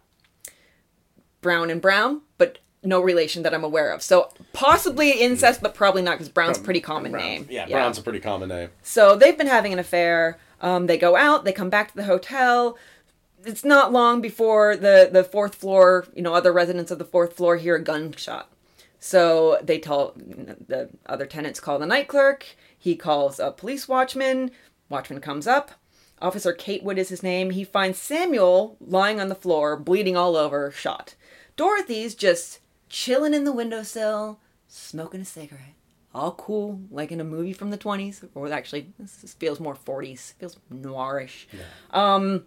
Brown and Brown, but no relation that I'm aware of. So possibly incest, but probably not because Brown's a pretty common name. Yeah, Brown's a pretty common name. So they've been having an affair. Um, they go out, they come back to the hotel. It's not long before the, the fourth floor, you know, other residents of the fourth floor hear a gunshot. So they tell the other tenants call the night clerk. He calls a police watchman. Watchman comes up. Officer Catewood is his name. He finds Samuel lying on the floor, bleeding all over, shot. Dorothy's just chilling in the windowsill, smoking a cigarette. All cool, like in a movie from the 20s, or actually, this feels more 40s, feels noirish. Um,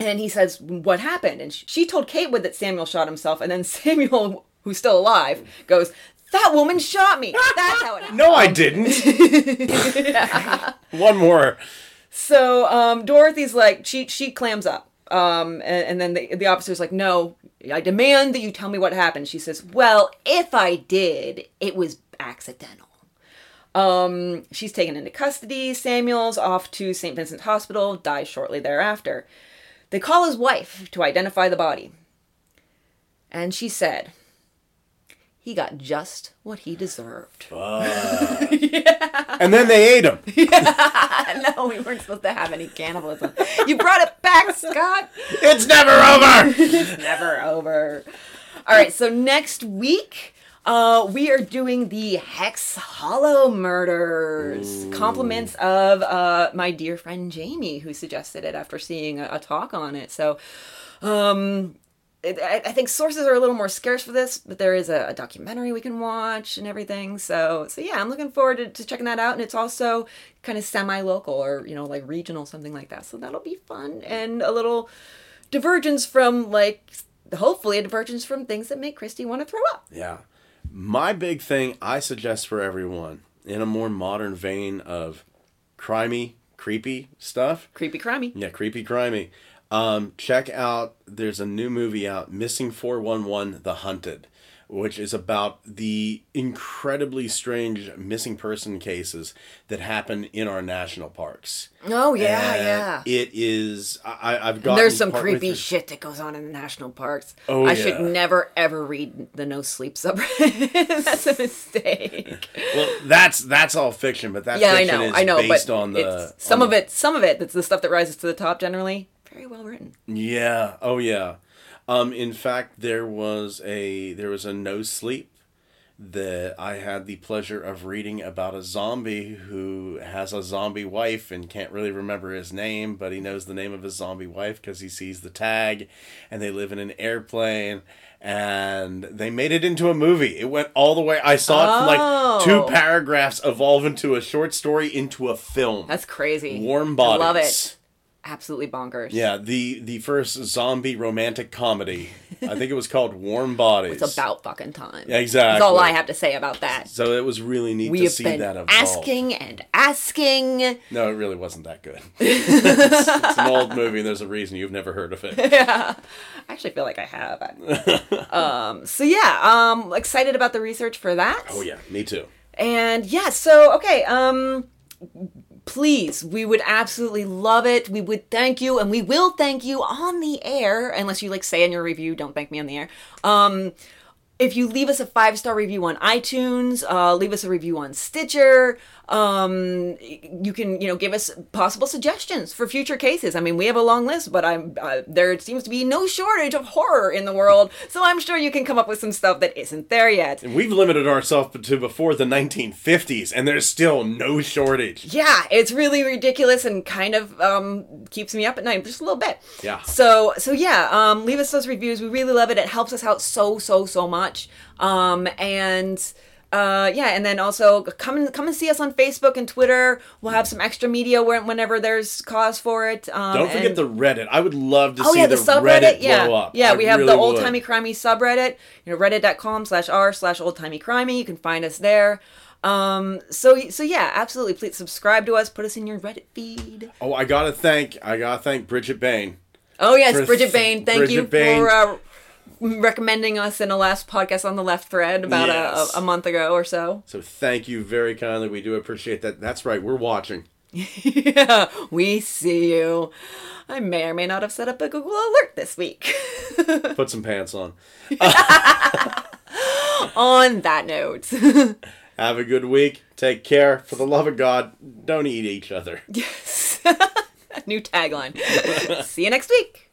and he says, What happened? And she told Catewood that Samuel shot himself, and then *laughs* Samuel, who's still alive, goes, That woman shot me. That's how it happened. *laughs* No, I didn't. *laughs* One more. So um, Dorothy's like, she she clams up. Um, and, and then the, the officer's like, No, I demand that you tell me what happened. She says, Well, if I did, it was accidental. Um, she's taken into custody. Samuel's off to St. Vincent Hospital, dies shortly thereafter. They call his wife to identify the body. And she said, he got just what he deserved. *laughs* And then they ate him. *laughs* no, we weren't supposed to have any cannibalism. You brought it back, Scott. It's never over. *laughs* Never over. All right, so next week, uh, we are doing the Hex Hollow murders. Compliments of uh, my dear friend Jamie, who suggested it after seeing a, a talk on it. So, um, it, I, I think sources are a little more scarce for this, but there is a, a documentary we can watch and everything. So, so yeah, I'm looking forward to, to checking that out. And it's also kind of semi-local or you know like regional, something like that. So that'll be fun and a little divergence from like hopefully a divergence from things that make Christy want to throw up. Yeah. My big thing I suggest for everyone in a more modern vein of crimey, creepy stuff. Creepy crimey. Yeah, creepy, crimey. Um, check out. There's a new movie out, Missing Four One One: The Hunted, which is about the incredibly strange missing person cases that happen in our national parks. Oh yeah, And yeah. It is. I, I've got. There's some creepy shit that goes on in the national parks. Oh, I should never ever read the no sleep subreddit. *laughs* That's a mistake. Well, that's that's all fiction, but that yeah, I know, is I know, based but on the some on of the- it, some of it, that's the stuff that rises to the top. Generally, very well written. Yeah. Oh yeah. Um, in fact, there was a there was a no sleep that I had the pleasure of reading about a zombie who has a zombie wife and can't really remember his name, but he knows the name of his zombie wife because he sees the tag, and they live in an airplane. And they made it into a movie. It went all the way. I saw it from like two paragraphs evolve into a short story into a film. That's crazy. Warm body. I Bodies. love it. Absolutely bonkers. Yeah, the the first zombie romantic comedy. I think it was called Warm Bodies. It's about fucking time. Yeah, exactly. That's all I have to say about that. So it was really neat We to see that evolve. asking and asking. No, it really wasn't that good. *laughs* it's, it's an old movie. and There's a reason you've never heard of it. *laughs* Yeah, I actually feel like I have. *laughs* um, so yeah, um, excited about the research for that. Oh yeah, me too. And yeah, so okay, um please, we would absolutely love it. We would thank you, and we will thank you on the air, unless you like say in your review, don't thank me on the air. Um, if you leave us a five star review on iTunes, uh, leave us a review on Stitcher. Um, you can, you know, give us possible suggestions for future cases. I mean, we have a long list, but I'm uh, there seems to be no shortage of horror in the world, so I'm sure you can come up with some stuff that isn't there yet. We've limited ourselves to before the 1950s, and there's still no shortage. Yeah, it's really ridiculous and kind of um, keeps me up at night just a little bit. Yeah. So so yeah, um, leave us those reviews. We really love it. It helps us out so so so much. Um, and uh, yeah, and then also come and come and see us on Facebook and Twitter. We'll have some extra media where, whenever there's cause for it. Um, Don't forget and- the Reddit. I would love to Oh see yeah, the, the, subreddit. Reddit yeah, blow up. yeah. I we have really the old timey crimey subreddit. You know, reddit.com slash r slash old timey crimey. You can find us there. Um, so so yeah, absolutely. Please subscribe to us. Put us in your Reddit feed. Oh, I gotta thank I gotta thank Bridget Bain. Oh yes, Bridget Bain. Thank Bridget you Bain. for uh, recommending us in a last podcast on the left thread about Yes. a, a, a month ago or so. So thank you very kindly. We do appreciate that. That's right. We're watching. *laughs* yeah, we see you. I may or may not have set up a Google alert this week. *laughs* Put some pants on. *laughs* on that note. Have a good week. Take care. For the love of God, don't eat each other. Yes. New tagline. See you next week.